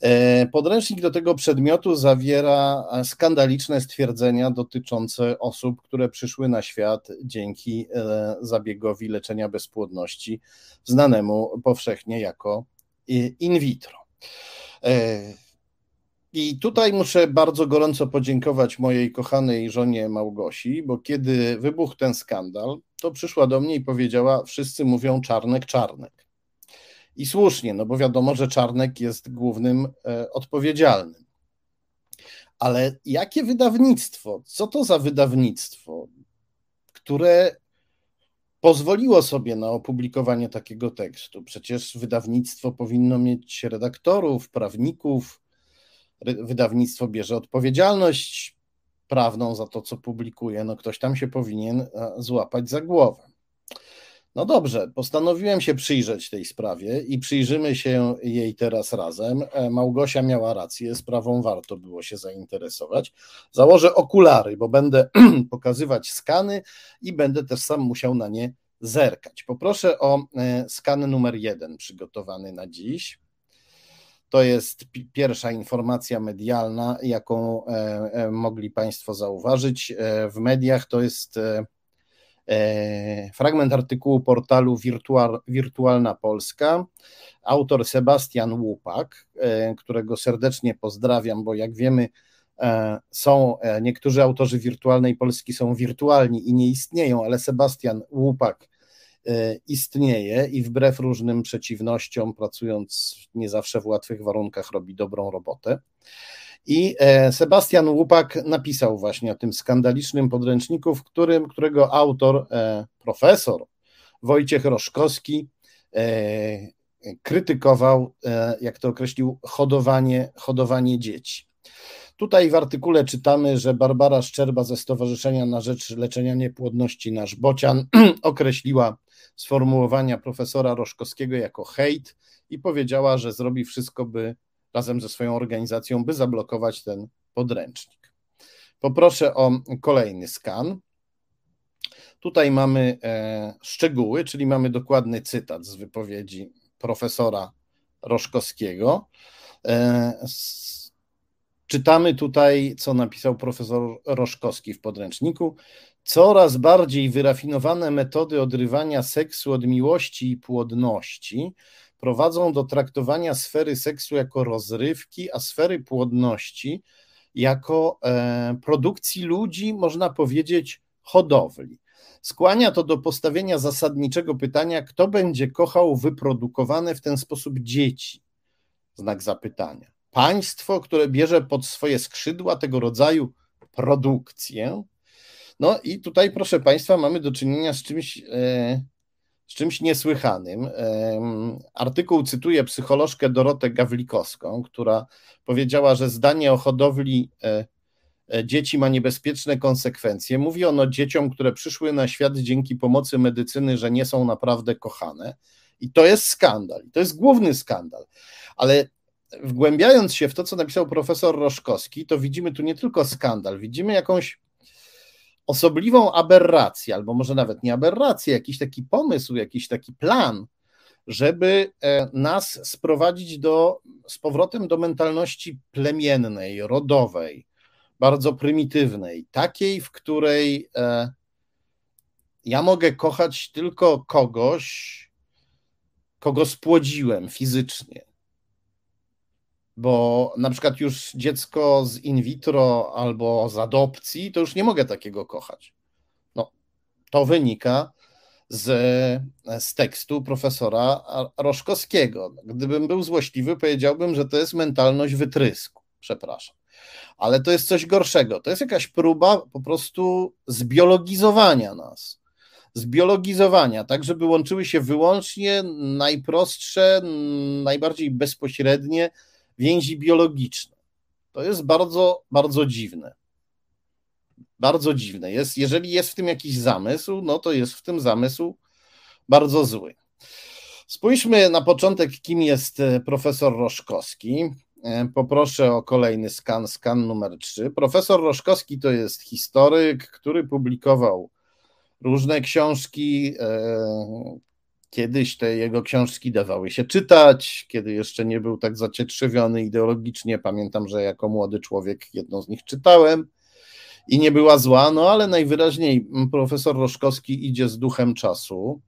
E, podręcznik do tego przedmiotu zawiera skandaliczne stwierdzenia dotyczące osób, które przyszły na świat dzięki e, zabiegowi leczenia bezpłodności, znanemu powszechnie jako in vitro. I tutaj muszę bardzo gorąco podziękować mojej kochanej żonie Małgosi, bo kiedy wybuchł ten skandal, to przyszła do mnie i powiedziała: Wszyscy mówią Czarnek, Czarnek. I słusznie, no bo wiadomo, że Czarnek jest głównym e, odpowiedzialnym. Ale jakie wydawnictwo? Co to za wydawnictwo, które pozwoliło sobie na opublikowanie takiego tekstu? Przecież wydawnictwo powinno mieć redaktorów, prawników, wydawnictwo bierze odpowiedzialność prawną za to, co publikuje, no ktoś tam się powinien e, złapać za głowę. No dobrze, postanowiłem się przyjrzeć tej sprawie i przyjrzymy się jej teraz razem. E, Małgosia miała rację, sprawą warto było się zainteresować. Założę okulary, bo będę pokazywać skany i będę też sam musiał na nie zerkać. Poproszę o e, skan numer jeden przygotowany na dziś. To jest pierwsza informacja medialna, jaką e, mogli Państwo zauważyć. W mediach to jest E, fragment artykułu portalu Wirtual, Wirtualna Polska. Autor Sebastian Łupak, e, którego serdecznie pozdrawiam, bo jak wiemy, e, są niektórzy autorzy wirtualnej Polski są wirtualni i nie istnieją, ale Sebastian Łupak istnieje i wbrew różnym przeciwnościom, pracując nie zawsze w łatwych warunkach, robi dobrą robotę. I e, Sebastian Łupak napisał właśnie o tym skandalicznym podręczniku, w którym, którego autor, e, profesor Wojciech Roszkowski, e, krytykował, jak to określił, hodowanie, hodowanie dzieci. Tutaj w artykule czytamy, że Barbara Szczerba ze Stowarzyszenia na Rzecz Leczenia Niepłodności Nasz Bocian określiła sformułowania profesora Roszkowskiego jako hejt i powiedziała, że zrobi wszystko, by razem ze swoją organizacją, by zablokować ten podręcznik. Poproszę o kolejny skan. Tutaj mamy e, szczegóły, czyli mamy dokładny cytat z wypowiedzi profesora Roszkowskiego. E, czytamy tutaj, co napisał profesor Roszkowski w podręczniku. Coraz bardziej wyrafinowane metody odrywania seksu od miłości i płodności prowadzą do traktowania sfery seksu jako rozrywki, a sfery płodności jako e, produkcji ludzi, można powiedzieć, hodowli. Skłania to do postawienia zasadniczego pytania, kto będzie kochał wyprodukowane w ten sposób dzieci? Znak zapytania. Państwo, które bierze pod swoje skrzydła tego rodzaju produkcję. No i tutaj, proszę Państwa, mamy do czynienia z czymś e, z czymś niesłychanym. Artykuł cytuje psycholożkę Dorotę Gawlikowską, która powiedziała, że zdanie o hodowli e, e, dzieci ma niebezpieczne konsekwencje. Mówi ono dzieciom, które przyszły na świat dzięki pomocy medycyny, że nie są naprawdę kochane. I to jest skandal. To jest główny skandal. Ale wgłębiając się w to, co napisał profesor Roszkowski, to widzimy tu nie tylko skandal, widzimy jakąś osobliwą aberrację, albo może nawet nie aberrację, jakiś taki pomysł, jakiś taki plan, żeby e, nas sprowadzić do, z powrotem do mentalności plemiennej, rodowej, bardzo prymitywnej, takiej, w której e, ja mogę kochać tylko kogoś, kogo spłodziłem fizycznie bo na przykład już dziecko z in vitro albo z adopcji, to już nie mogę takiego kochać. No, to wynika z, z tekstu profesora Roszkowskiego. Gdybym był złośliwy, powiedziałbym, że to jest mentalność wytrysku. Przepraszam. Ale to jest coś gorszego. To jest jakaś próba po prostu zbiologizowania nas. Zbiologizowania, tak żeby łączyły się wyłącznie najprostsze, najbardziej bezpośrednie więzi biologiczne. To jest bardzo, bardzo dziwne. Bardzo dziwne. Jest, jeżeli jest w tym jakiś zamysł, no to jest w tym zamysł bardzo zły. Spójrzmy na początek, kim jest e, profesor Roszkowski. E, poproszę o kolejny skan, skan numer 3. Profesor Roszkowski to jest historyk, który publikował różne książki, e, Kiedyś te jego książki dawały się czytać, kiedy jeszcze nie był tak zacietrzewiony ideologicznie. Pamiętam, że jako młody człowiek jedną z nich czytałem i nie była zła, no ale najwyraźniej profesor Roszkowski idzie z duchem czasu,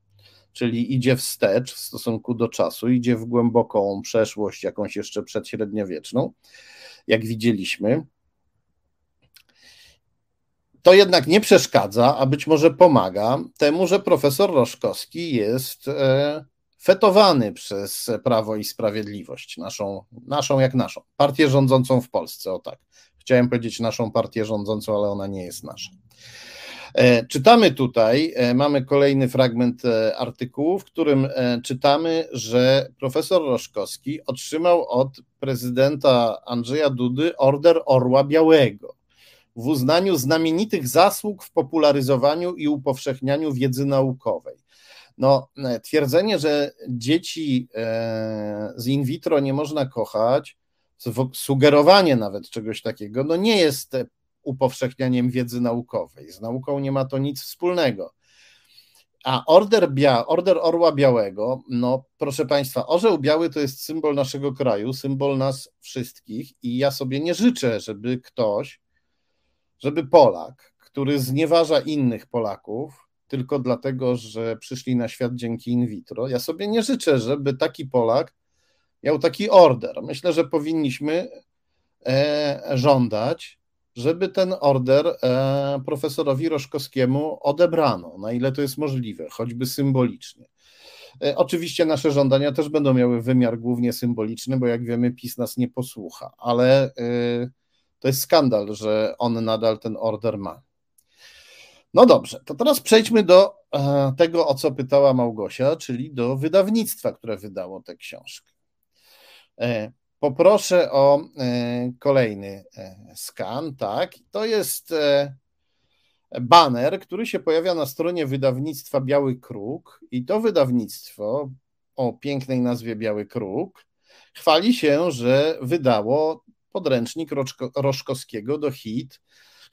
czyli idzie wstecz w stosunku do czasu, idzie w głęboką przeszłość, jakąś jeszcze przedśredniowieczną, jak widzieliśmy to jednak nie przeszkadza, a być może pomaga temu, że profesor Roszkowski jest e, fetowany przez Prawo i Sprawiedliwość, naszą, naszą jak naszą, partię rządzącą w Polsce, o tak. Chciałem powiedzieć naszą partię rządzącą, ale ona nie jest nasza. E, czytamy tutaj, e, mamy kolejny fragment artykułu, w którym czytamy, że profesor Roszkowski otrzymał od prezydenta Andrzeja Dudy order Orła Białego w uznaniu znamienitych zasług w popularyzowaniu i upowszechnianiu wiedzy naukowej. No, e, twierdzenie, że dzieci e, z in vitro nie można kochać, sugerowanie nawet czegoś takiego, no nie jest upowszechnianiem wiedzy naukowej. Z nauką nie ma to nic wspólnego. A order, bia, order Orła Białego, no proszę Państwa, orzeł biały to jest symbol naszego kraju, symbol nas wszystkich i ja sobie nie życzę, żeby ktoś, żeby Polak, który znieważa innych Polaków, tylko dlatego, że przyszli na świat dzięki in vitro, ja sobie nie życzę, żeby taki Polak miał taki order. Myślę, że powinniśmy e, żądać, żeby ten order e, profesorowi Roszkowskiemu odebrano, na ile to jest możliwe, choćby symbolicznie. E, oczywiście nasze żądania też będą miały wymiar głównie symboliczny, bo jak wiemy, PiS nas nie posłucha, ale e, to jest skandal, że on nadal ten order ma. No dobrze, to teraz przejdźmy do tego, o co pytała Małgosia, czyli do wydawnictwa, które wydało tę książkę. Poproszę o e, kolejny e, skan. Tak, to jest e, baner, który się pojawia na stronie wydawnictwa Biały Kruk. I to wydawnictwo o pięknej nazwie Biały Kruk chwali się, że wydało podręcznik Roszkowskiego do hit.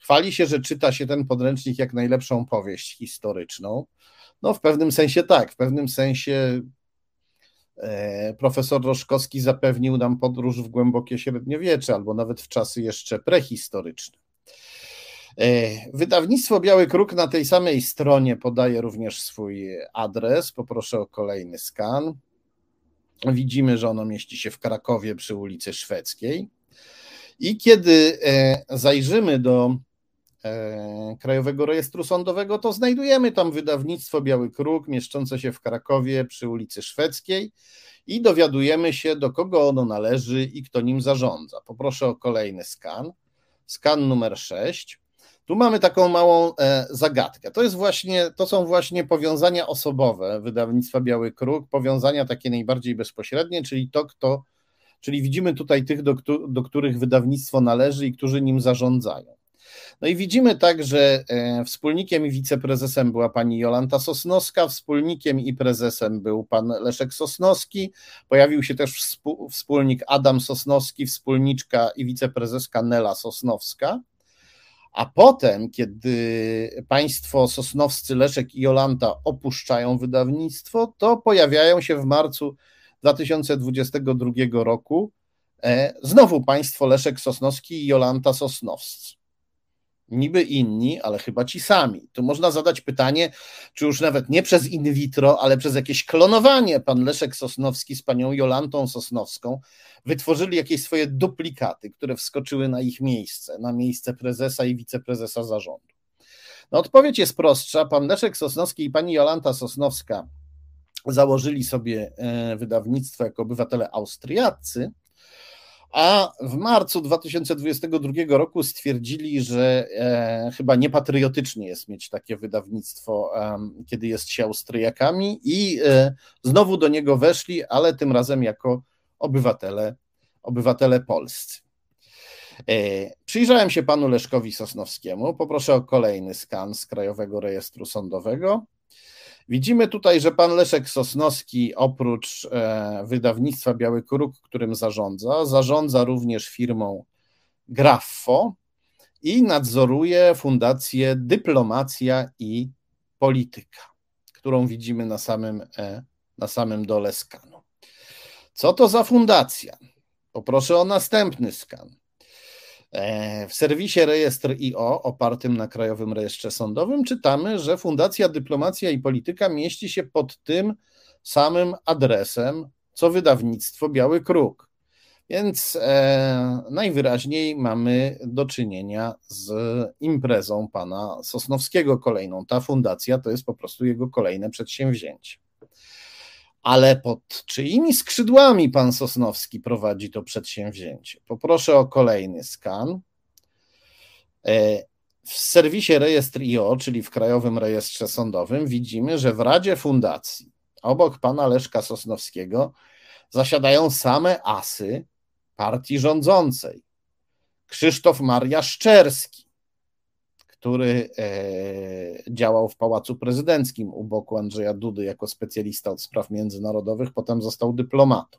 Chwali się, że czyta się ten podręcznik jak najlepszą powieść historyczną. No, w pewnym sensie tak, w pewnym sensie E, profesor Roszkowski zapewnił nam podróż w głębokie średniowiecze, albo nawet w czasy jeszcze prehistoryczne. E, wydawnictwo Biały Kruk na tej samej stronie podaje również swój adres. Poproszę o kolejny skan. Widzimy, że ono mieści się w Krakowie przy ulicy Szwedzkiej. I kiedy e, zajrzymy do E, Krajowego Rejestru Sądowego, to znajdujemy tam wydawnictwo Biały Kruk, mieszczące się w Krakowie przy ulicy Szwedzkiej i dowiadujemy się, do kogo ono należy i kto nim zarządza. Poproszę o kolejny skan. Skan numer 6. Tu mamy taką małą e, zagadkę. To jest właśnie, to są właśnie powiązania osobowe wydawnictwa Biały Kruk, powiązania takie najbardziej bezpośrednie, czyli to, kto, czyli widzimy tutaj tych, do, do których wydawnictwo należy i którzy nim zarządzają. No i widzimy tak, że e, wspólnikiem i wiceprezesem była pani Jolanta Sosnowska, wspólnikiem i prezesem był pan Leszek Sosnowski, pojawił się też wspólnik Adam Sosnowski, wspólniczka i wiceprezeska Nela Sosnowska. A potem, kiedy państwo sosnowscy Leszek i Jolanta opuszczają wydawnictwo, to pojawiają się w marcu 2022 roku e, znowu państwo Leszek Sosnowski i Jolanta Sosnowscy niby inni, ale chyba ci sami. Tu można zadać pytanie, czy już nawet nie przez in vitro, ale przez jakieś klonowanie pan Leszek Sosnowski z panią Jolantą Sosnowską wytworzyli jakieś swoje duplikaty, które wskoczyły na ich miejsce, na miejsce prezesa i wiceprezesa zarządu. No odpowiedź jest prostsza. Pan Leszek Sosnowski i pani Jolanta Sosnowska założyli sobie e, wydawnictwo jako obywatele austriaccy, a w marcu 2022 roku stwierdzili, że e, chyba niepatriotycznie jest mieć takie wydawnictwo, kiedy jest się Austriakami, i e, znowu do niego weszli, ale tym razem jako obywatele, obywatele polscy. Przyjrzałem się panu Leszkowi Sosnowskiemu. Poproszę o kolejny skan z Krajowego Rejestru Sądowego. Widzimy tutaj, że pan Leszek Sosnowski oprócz e, wydawnictwa Biały Kruk, którym zarządza, zarządza również firmą Graffo i nadzoruje fundację Dyplomacja i Polityka, którą widzimy na samym, e, na samym dole skanu. Co to za fundacja? Poproszę o następny skan. E, w serwisie Rejestr IO, opartym na Krajowym Rejestrze Sądowym, czytamy, że Fundacja Dyplomacja i Polityka mieści się pod tym samym adresem, co wydawnictwo Biały Kruk. Więc e, najwyraźniej mamy do czynienia z imprezą pana Sosnowskiego kolejną. Ta fundacja to jest po prostu jego kolejne przedsięwzięcie ale pod czyimi skrzydłami pan Sosnowski prowadzi to przedsięwzięcie? Poproszę o kolejny skan. E, w serwisie Rejestr IO, czyli w Krajowym Rejestrze Sądowym, widzimy, że w Radzie Fundacji obok pana Leszka Sosnowskiego zasiadają same asy partii rządzącej. Krzysztof Maria Szczerski, który działał w Pałacu Prezydenckim u boku Andrzeja Dudy jako specjalista od spraw międzynarodowych, potem został dyplomatą.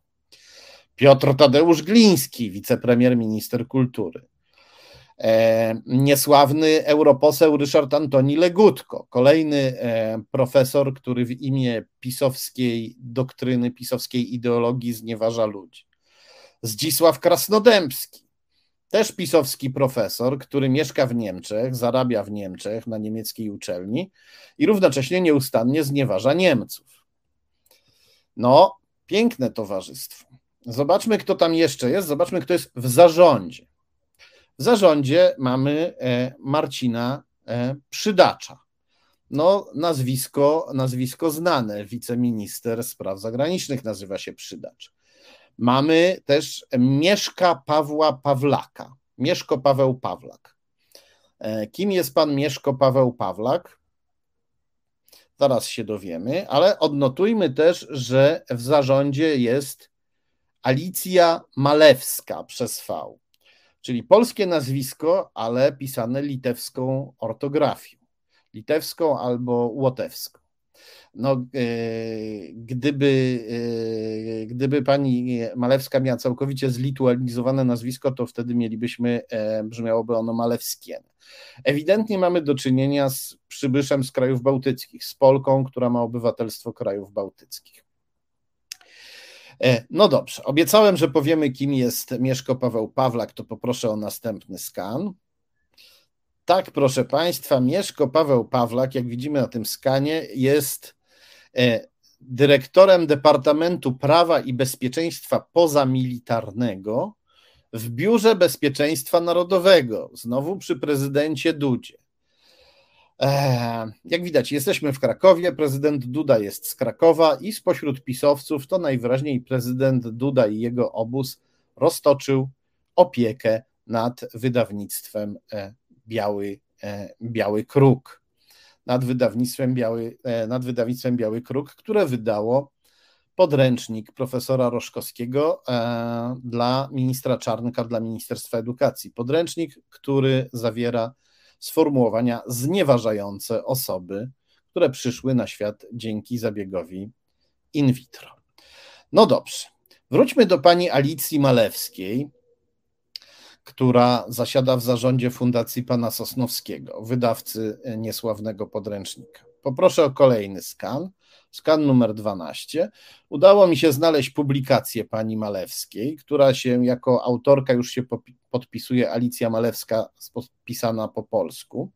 Piotr Tadeusz Gliński, wicepremier minister kultury. E, niesławny europoseł Ryszard Antoni Legutko, kolejny e, profesor, który w imię pisowskiej doktryny, pisowskiej ideologii znieważa ludzi. Zdzisław Krasnodębski, też pisowski profesor, który mieszka w Niemczech, zarabia w Niemczech na niemieckiej uczelni i równocześnie nieustannie znieważa Niemców. No, piękne towarzystwo. Zobaczmy, kto tam jeszcze jest, zobaczmy, kto jest w zarządzie. W zarządzie mamy e, Marcina e, Przydacza. No, nazwisko, nazwisko znane, wiceminister spraw zagranicznych nazywa się Przydacz. Mamy też Mieszka Pawła Pawlaka. Mieszko Paweł Pawlak. E, kim jest pan Mieszko Paweł Pawlak? Zaraz się dowiemy, ale odnotujmy też, że w zarządzie jest Alicja Malewska przez V czyli polskie nazwisko, ale pisane litewską ortografią, litewską albo łotewską. No, e, gdyby, e, gdyby pani Malewska miała całkowicie zlitualizowane nazwisko, to wtedy mielibyśmy, e, brzmiałoby ono Malewskien. Ewidentnie mamy do czynienia z przybyszem z krajów bałtyckich, z Polką, która ma obywatelstwo krajów bałtyckich. No dobrze, obiecałem, że powiemy, kim jest Mieszko Paweł Pawlak, to poproszę o następny skan. Tak, proszę Państwa, Mieszko Paweł Pawlak, jak widzimy na tym skanie, jest e, dyrektorem Departamentu Prawa i Bezpieczeństwa Pozamilitarnego w Biurze Bezpieczeństwa Narodowego, znowu przy prezydencie Dudzie. Eee, jak widać, jesteśmy w Krakowie. Prezydent Duda jest z Krakowa i spośród pisowców to najwyraźniej prezydent Duda i jego obóz roztoczył opiekę nad wydawnictwem e, Biały, e, Biały Kruk. Nad wydawnictwem Biały, e, nad wydawnictwem Biały Kruk, które wydało podręcznik profesora Roszkowskiego dla ministra Czarnka, dla Ministerstwa Edukacji. Podręcznik, który zawiera sformułowania znieważające osoby, które przyszły na świat dzięki zabiegowi in vitro. No dobrze, wróćmy do pani Alicji Malewskiej, która zasiada w zarządzie Fundacji Pana Sosnowskiego, wydawcy niesławnego podręcznika. Poproszę o kolejny skan. Skan numer 12. Udało mi się znaleźć publikację pani Malewskiej, która się jako autorka już się podpisuje Alicja Malewska, podpisana po polsku.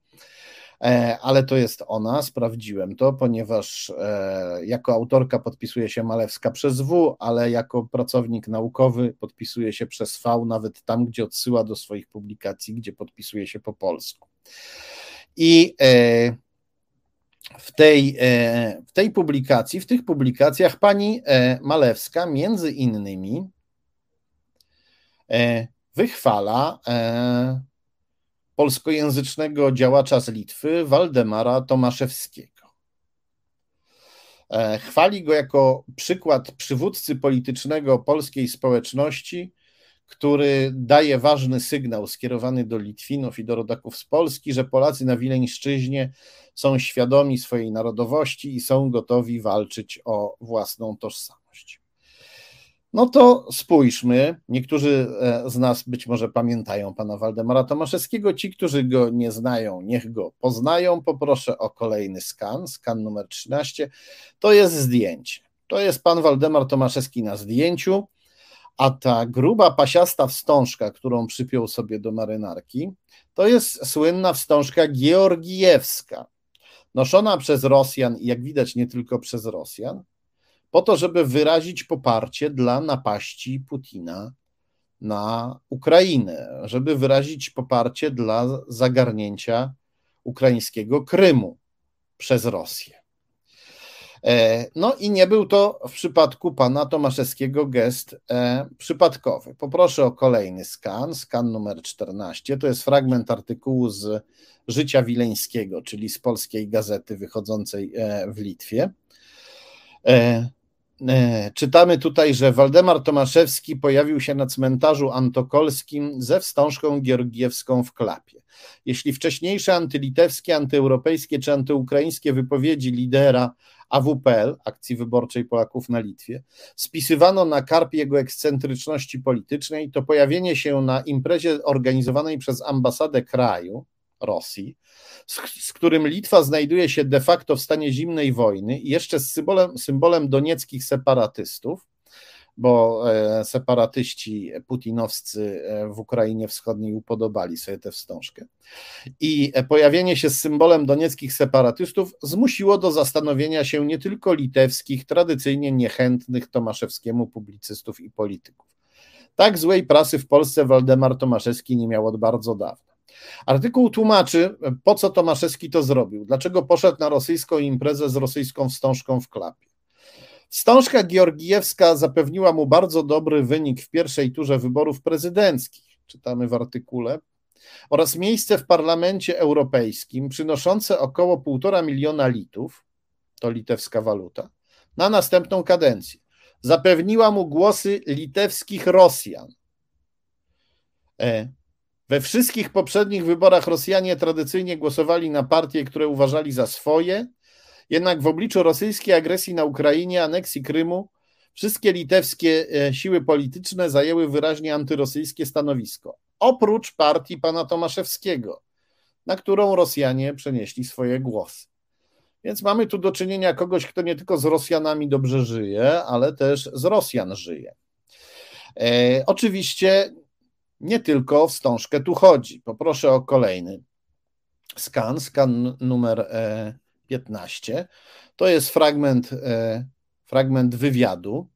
E, ale to jest ona, sprawdziłem to, ponieważ e, jako autorka podpisuje się Malewska przez W, ale jako pracownik naukowy podpisuje się przez V, nawet tam, gdzie odsyła do swoich publikacji, gdzie podpisuje się po polsku. I e, w tej, w tej publikacji, w tych publikacjach pani Malewska między innymi wychwala polskojęzycznego działacza z Litwy Waldemara Tomaszewskiego. Chwali go jako przykład przywódcy politycznego polskiej społeczności, który daje ważny sygnał skierowany do Litwinów i do rodaków z Polski, że Polacy na Wileńszczyźnie są świadomi swojej narodowości i są gotowi walczyć o własną tożsamość. No to spójrzmy. Niektórzy e, z nas być może pamiętają pana Waldemara Tomaszewskiego. Ci, którzy go nie znają, niech go poznają. Poproszę o kolejny skan, skan numer 13. To jest zdjęcie. To jest pan Waldemar Tomaszewski na zdjęciu a ta gruba, pasiasta wstążka, którą przypiął sobie do marynarki, to jest słynna wstążka georgijewska, noszona przez Rosjan i jak widać nie tylko przez Rosjan, po to, żeby wyrazić poparcie dla napaści Putina na Ukrainę, żeby wyrazić poparcie dla zagarnięcia ukraińskiego Krymu przez Rosję. E, no i nie był to w przypadku pana Tomaszewskiego gest e, przypadkowy. Poproszę o kolejny skan, skan numer 14. To jest fragment artykułu z Życia Wileńskiego, czyli z polskiej gazety wychodzącej e, w Litwie. Czytamy tutaj, że Waldemar Tomaszewski pojawił się na cmentarzu antokolskim ze wstążką georgiewską w klapie. Jeśli wcześniejsze antylitewskie, antyeuropejskie czy antyukraińskie wypowiedzi lidera AWPL, akcji wyborczej Polaków na Litwie, spisywano na karp jego ekscentryczności politycznej, to pojawienie się na imprezie organizowanej przez ambasadę kraju, Rosji, z, z, którym Litwa znajduje się de facto w stanie zimnej wojny i jeszcze z symbolem, symbolem donieckich separatystów, bo e, separatyści putinowscy e, w Ukrainie Wschodniej upodobali sobie tę wstążkę. I pojawienie się z symbolem donieckich separatystów zmusiło do zastanowienia się nie tylko litewskich, tradycyjnie niechętnych Tomaszewskiemu publicystów i polityków. Tak złej prasy w Polsce Waldemar Tomaszewski nie miał od bardzo dawna. Artykuł tłumaczy, po co Tomaszewski to zrobił, dlaczego poszedł na rosyjską imprezę z rosyjską wstążką w klapie. Wstążka Georgijewska zapewniła mu bardzo dobry wynik w pierwszej turze wyborów prezydenckich, czytamy w artykule, oraz miejsce w Parlamencie Europejskim przynoszące około 1,5 miliona litów, to litewska waluta, na następną kadencję. Zapewniła mu głosy litewskich Rosjan. E, we wszystkich poprzednich wyborach Rosjanie tradycyjnie głosowali na partie, które uważali za swoje, jednak w obliczu rosyjskiej agresji na Ukrainie, aneksji Krymu, wszystkie litewskie e, siły polityczne zajęły wyraźnie antyrosyjskie stanowisko, oprócz partii pana Tomaszewskiego, na którą Rosjanie przenieśli swoje głosy. Więc mamy tu do czynienia kogoś, kto nie tylko z Rosjanami dobrze żyje, ale też z Rosjan żyje. E, oczywiście nie tylko o wstążkę tu chodzi. Poproszę o kolejny skan, skan numer e, 15. To jest fragment, e, fragment wywiadu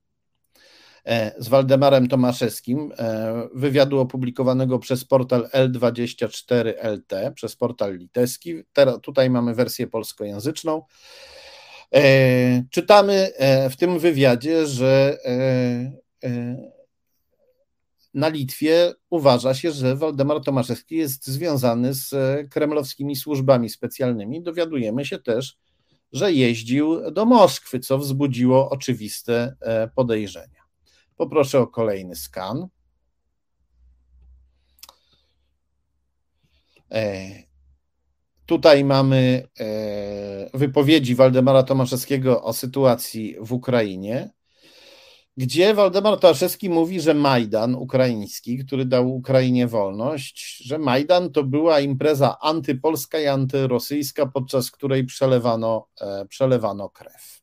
e, z Waldemarem Tomaszewskim, e, wywiadu opublikowanego przez portal L24LT, przez portal litewski. Teraz, tutaj mamy wersję polskojęzyczną. Czytamy w tym wywiadzie, że na Litwie uważa się, że Waldemar Tomaszewski jest związany z e, kremlowskimi służbami specjalnymi. Dowiadujemy się też, że jeździł do Moskwy, co wzbudziło oczywiste e, podejrzenia. Poproszę o kolejny skan. E, tutaj mamy wypowiedzi Waldemara Tomaszewskiego o sytuacji w Ukrainie gdzie Waldemar Tomaszewski mówi, że Majdan ukraiński, który dał Ukrainie wolność, że Majdan to była impreza antypolska i antyrosyjska, podczas której przelewano, e, przelewano krew.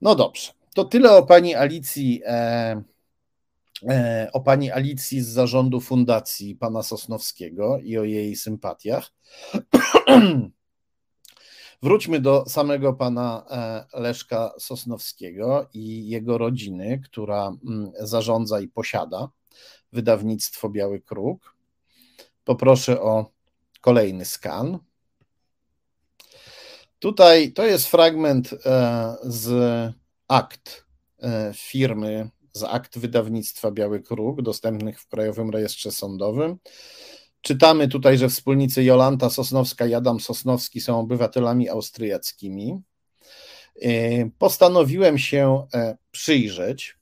No dobrze, to tyle o pani Alicji, e, e, o pani Alicji z zarządu fundacji pana Sosnowskiego i o jej sympatiach. Wróćmy do samego pana e, Leszka Sosnowskiego i jego rodziny, która mm, zarządza i posiada wydawnictwo Biały Kruk. Poproszę o kolejny skan. Tutaj to jest fragment e, z akt e, firmy, z akt wydawnictwa Biały Kruk, dostępnych w Krajowym Rejestrze Sądowym. Czytamy tutaj, że wspólnicy Jolanta Sosnowska i Adam Sosnowski są obywatelami austriackimi. E, postanowiłem się e, przyjrzeć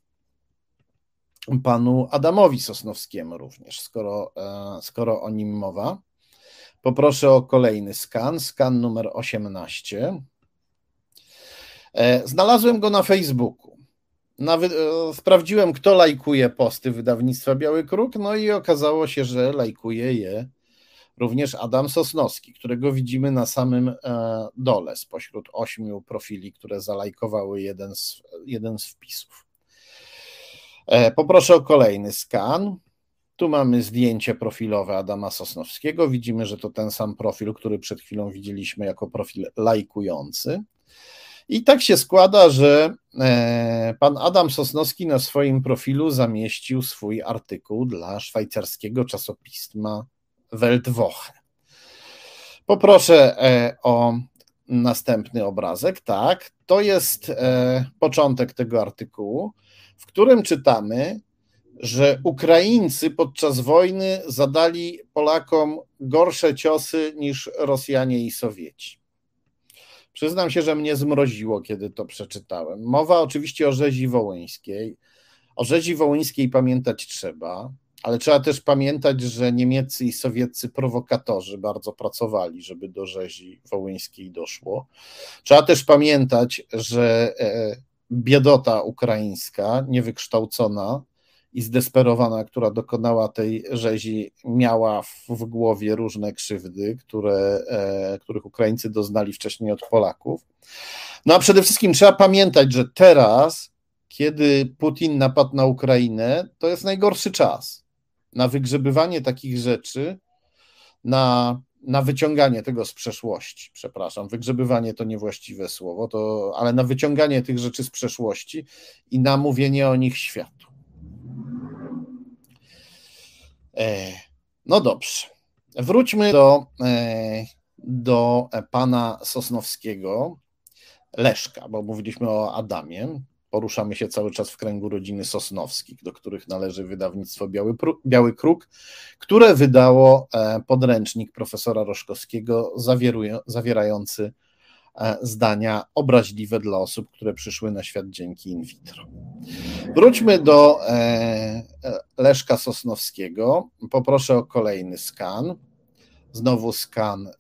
panu Adamowi Sosnowskiemu również, skoro, e, skoro o nim mowa. Poproszę o kolejny skan, skan numer 18. Znalazłem go na Facebooku. Nawet e, sprawdziłem, kto lajkuje posty wydawnictwa Biały Kruk, no i okazało się, że lajkuje je również Adam Sosnowski, którego widzimy na samym e, dole spośród ośmiu profili, które zalajkowały jeden z, jeden z wpisów. E, poproszę o kolejny skan. Tu mamy zdjęcie profilowe Adama Sosnowskiego. Widzimy, że to ten sam profil, który przed chwilą widzieliśmy jako profil lajkujący. I tak się składa, że e, pan Adam Sosnowski na swoim profilu zamieścił swój artykuł dla szwajcarskiego czasopisma Weltwoche. Poproszę e, o następny obrazek. Tak, to jest e, początek tego artykułu, w którym czytamy, że Ukraińcy podczas wojny zadali Polakom gorsze ciosy niż Rosjanie i Sowieci. Przyznam się, że mnie zmroziło, kiedy to przeczytałem. Mowa oczywiście o rzezi wołyńskiej. O rzezi wołyńskiej pamiętać trzeba. ale trzeba też pamiętać, że niemieccy i sowieccy prowokatorzy bardzo pracowali, żeby do rzezi wołyńskiej doszło. Trzeba też pamiętać, że e, biedota ukraińska, niewykształcona i zdesperowana, która dokonała tej rzezi, miała w, głowie różne krzywdy, które, e, których Ukraińcy doznali wcześniej od Polaków. No a przede wszystkim trzeba pamiętać, że teraz, kiedy Putin napadł na Ukrainę, to jest najgorszy czas na wygrzebywanie takich rzeczy, na, na wyciąganie tego z przeszłości. Przepraszam, wygrzebywanie to niewłaściwe słowo, to, ale na wyciąganie tych rzeczy z przeszłości i na mówienie o nich światu. E, no dobrze. Wróćmy do, e, do pana Sosnowskiego, Leszka, bo mówiliśmy o Adamie poruszamy się cały czas w kręgu rodziny Sosnowskich, do których należy wydawnictwo Biały, Biały Kruk, które wydało e, podręcznik profesora Roszkowskiego zawierający e, zdania obraźliwe dla osób, które przyszły na świat dzięki in vitro. Wróćmy do e, Leszka Sosnowskiego. Poproszę o kolejny skan. Znowu skan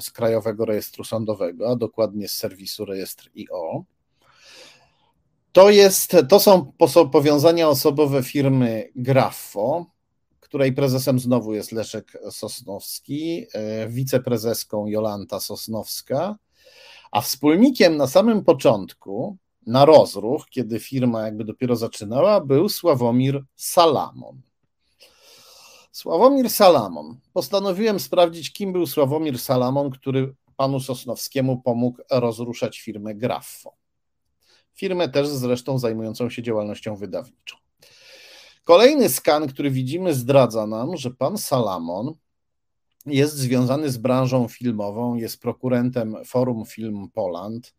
z Krajowego Rejestru Sądowego, a dokładnie z serwisu rejestr IO. To, jest, to są powiązania osobowe firmy Grafo, której prezesem znowu jest Leszek Sosnowski, e, wiceprezeską Jolanta Sosnowska, a wspólnikiem na samym początku, na rozruch, kiedy firma jakby dopiero zaczynała, był Sławomir Salamon. Sławomir Salamon. Postanowiłem sprawdzić, kim był Sławomir Salamon, który panu Sosnowskiemu pomógł rozruszać firmę Grafo firmę też zresztą zajmującą się działalnością wydawniczą. Kolejny skan, który widzimy, zdradza nam, że pan Salamon jest związany z branżą filmową, jest prokurentem Forum Film Poland,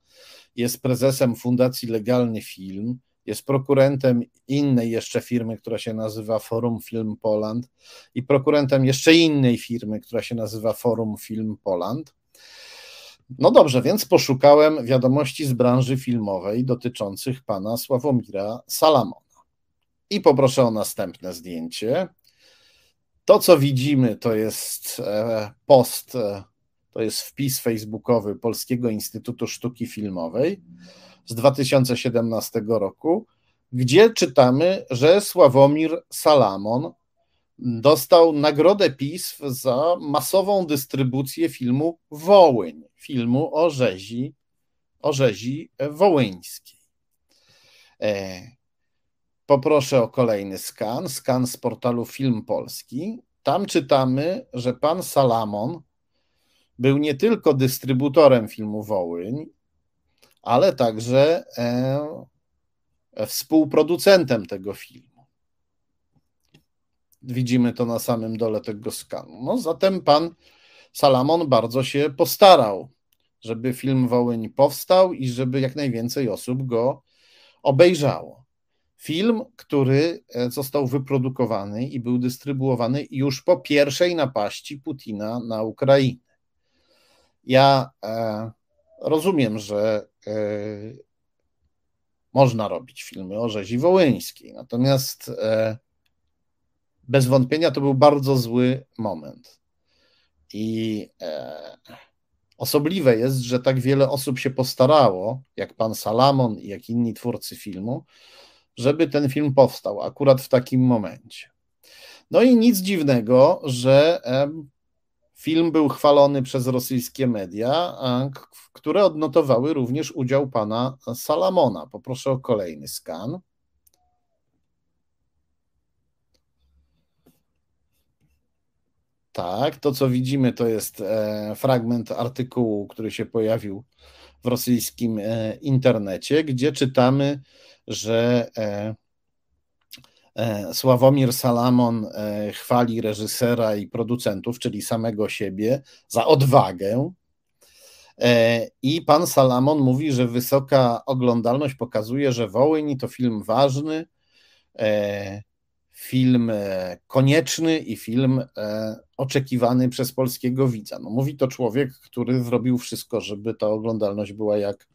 jest prezesem Fundacji Legalny Film, jest prokurentem innej jeszcze firmy, która się nazywa Forum Film Poland i prokurentem jeszcze innej firmy, która się nazywa Forum Film Poland. No dobrze, więc poszukałem wiadomości z branży filmowej dotyczących pana Sławomira Salamona. I poproszę o następne zdjęcie. To, co widzimy, to jest e, post, e, to jest wpis facebookowy Polskiego Instytutu Sztuki Filmowej z 2017 roku, gdzie czytamy, że Sławomir Salamon dostał nagrodę PISF za masową dystrybucję filmu Wołyń, filmu o rzezi, o rzezi wołyńskiej. Poproszę o kolejny skan, skan z portalu Film Polski. Tam czytamy, że pan Salamon był nie tylko dystrybutorem filmu Wołyń, ale także e, współproducentem tego filmu. Widzimy to na samym dole tego skanu. No, zatem pan Salamon bardzo się postarał, żeby film Wołyń powstał i żeby jak najwięcej osób go obejrzało. Film, który e, został wyprodukowany i był dystrybuowany już po pierwszej napaści Putina na Ukrainę. Ja e, rozumiem, że e, można robić filmy o rzezi wołyńskiej, natomiast bez wątpienia to był bardzo zły moment. I osobliwe jest, że tak wiele osób się postarało, jak pan Salamon i jak inni twórcy filmu, żeby ten film powstał akurat w takim momencie. No i nic dziwnego, że film był chwalony przez rosyjskie media, które odnotowały również udział pana Salamona. Poproszę o kolejny skan. Tak, to co widzimy to jest e, fragment artykułu, który się pojawił w rosyjskim e, internecie, gdzie czytamy, że e, Sławomir Salamon chwali reżysera i producentów, czyli samego siebie, za odwagę. I pan Salamon mówi, że wysoka oglądalność pokazuje, że Wołyń to film ważny, film e, konieczny i film e, oczekiwany przez polskiego widza. No, mówi to człowiek, który zrobił wszystko, żeby ta oglądalność była jak,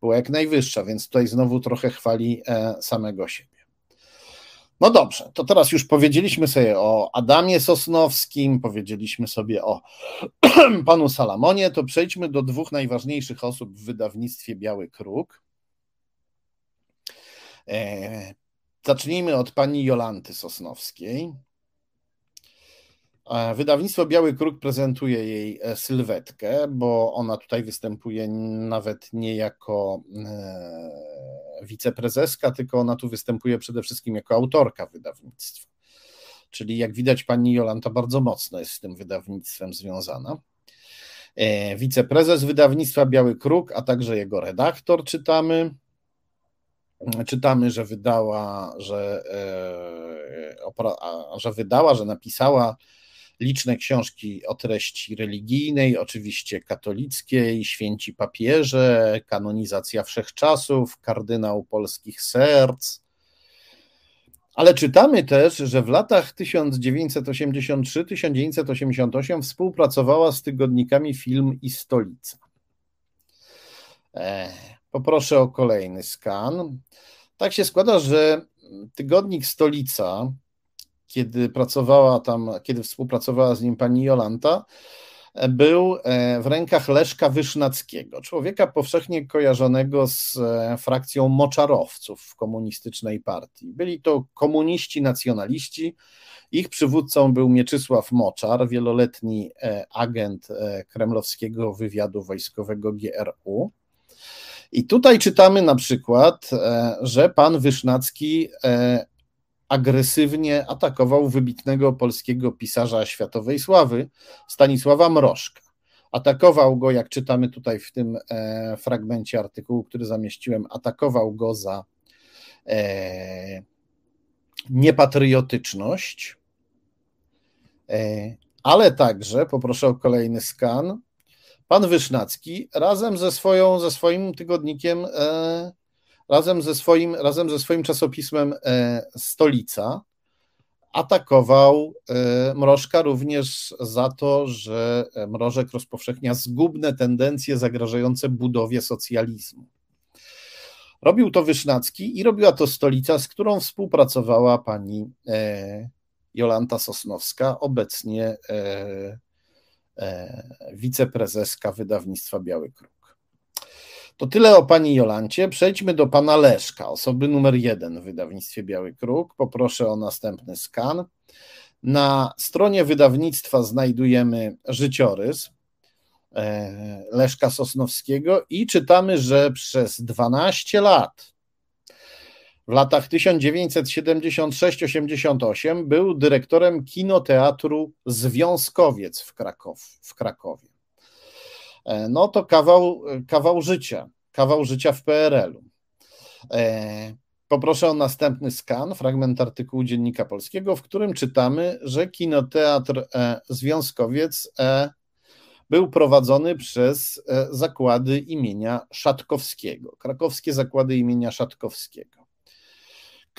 była jak najwyższa, więc tutaj znowu trochę chwali e, samego siebie. No dobrze, to teraz już powiedzieliśmy sobie o Adamie Sosnowskim, powiedzieliśmy sobie o panu Salamonie, to przejdźmy do dwóch najważniejszych osób w wydawnictwie Biały Kruk. E, zacznijmy od pani Jolanty Sosnowskiej. E, wydawnictwo Biały Kruk prezentuje jej e, sylwetkę, bo ona tutaj występuje nawet nie jako e, wiceprezeska, tylko ona tu występuje przede wszystkim jako autorka wydawnictwa. Czyli jak widać, pani Jolanta bardzo mocno jest z tym wydawnictwem związana. Wiceprezes wydawnictwa Biały Kruk, a także jego redaktor czytamy. Czytamy, że wydała, że, że wydała, że napisała liczne książki o treści religijnej, oczywiście katolickiej, święci papieże, kanonizacja wszechczasów, kardynał polskich serc. Ale czytamy też, że w latach 1983-1988 współpracowała z tygodnikami Film i Stolica. E, poproszę o kolejny skan. Tak się składa, że tygodnik Stolica kiedy pracowała tam, kiedy współpracowała z nim pani Jolanta, był e, w rękach Leszka Wysznackiego, człowieka powszechnie kojarzonego z e, frakcją moczarowców w komunistycznej partii. Byli to komuniści, nacjonaliści. Ich przywódcą był Mieczysław Moczar, wieloletni e, agent kremlowskiego wywiadu wojskowego GRU. I tutaj czytamy na przykład, że pan Wysznacki agresywnie atakował wybitnego polskiego pisarza światowej sławy, Stanisława Mrożka. Atakował go, jak czytamy tutaj w tym e, fragmencie artykułu, który zamieściłem, atakował go za e, niepatriotyczność, e, ale także, poproszę o kolejny skan, pan Wysznacki razem ze, swoją, ze swoim tygodnikiem razem ze swoim, razem ze swoim czasopismem e, Stolica atakował e, Mrożka również za to, że Mrożek rozpowszechnia zgubne tendencje zagrażające budowie socjalizmu. Robił to Wysznacki i robiła to Stolica, z którą współpracowała pani e, Jolanta Sosnowska, obecnie wiceprezeska wydawnictwa Biały Kruk. To tyle o pani Jolancie. Przejdźmy do pana Leszka, osoby numer jeden w wydawnictwie Biały Kruk. Poproszę o następny skan. Na stronie wydawnictwa znajdujemy życiorys e, Leszka Sosnowskiego i czytamy, że przez 12 lat, w latach 1976-88, był dyrektorem kinoteatru Związkowiec w, Krakow, w Krakowie. E, no to kawał, kawał życia, kawał życia w PRL-u. E, poproszę o następny skan, fragment artykułu Dziennika Polskiego, w którym czytamy, że kinoteatr e, Związkowiec był prowadzony przez zakłady imienia Szatkowskiego, krakowskie zakłady imienia Szatkowskiego.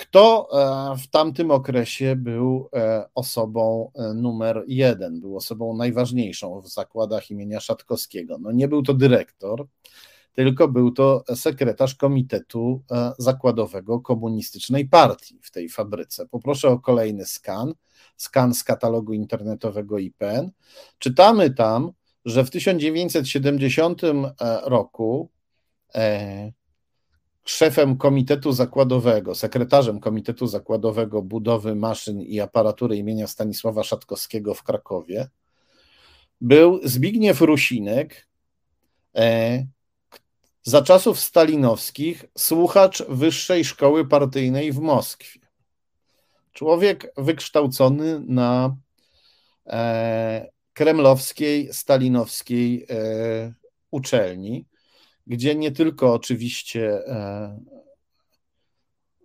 Kto e, w tamtym okresie był e, osobą e, numer jeden, był osobą najważniejszą w zakładach imienia Szatkowskiego? No nie był to dyrektor, tylko był to sekretarz Komitetu Zakładowego Komunistycznej Partii w tej fabryce. Poproszę o kolejny skan, skan z katalogu internetowego IPN. Czytamy tam, że w 1970 roku szefem Komitetu Zakładowego, sekretarzem Komitetu Zakładowego Budowy Maszyn i Aparatury imienia Stanisława Szatkowskiego w Krakowie był Zbigniew Rusinek, e, za czasów stalinowskich słuchacz Wyższej Szkoły Partyjnej w Moskwie. Człowiek wykształcony na e, kremlowskiej, stalinowskiej e, uczelni gdzie nie tylko oczywiście e,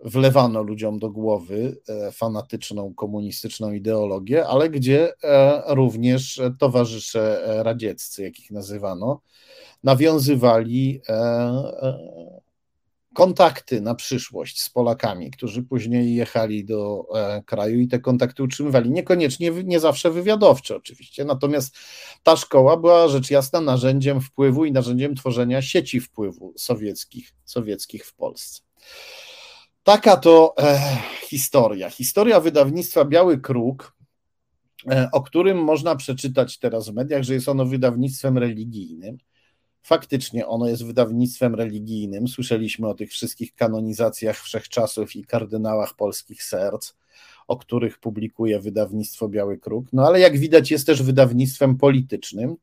wlewano ludziom do głowy e, fanatyczną komunistyczną ideologię, ale gdzie e, również towarzysze radzieccy, jakich nazywano, nawiązywali kontakty na przyszłość z Polakami, którzy później jechali do e, kraju i te kontakty utrzymywali. Niekoniecznie, nie zawsze wywiadowcze oczywiście, natomiast ta szkoła była rzecz jasna narzędziem wpływu i narzędziem tworzenia sieci wpływu sowieckich, sowieckich w Polsce. Taka to e, historia. Historia wydawnictwa Biały Kruk, e, o którym można przeczytać teraz w mediach, że jest ono wydawnictwem religijnym. Faktycznie ono jest wydawnictwem religijnym. Słyszeliśmy o tych wszystkich kanonizacjach wszechczasów i kardynałach polskich serc, o których publikuje wydawnictwo Biały Kruk. No ale jak widać, jest też wydawnictwem politycznym.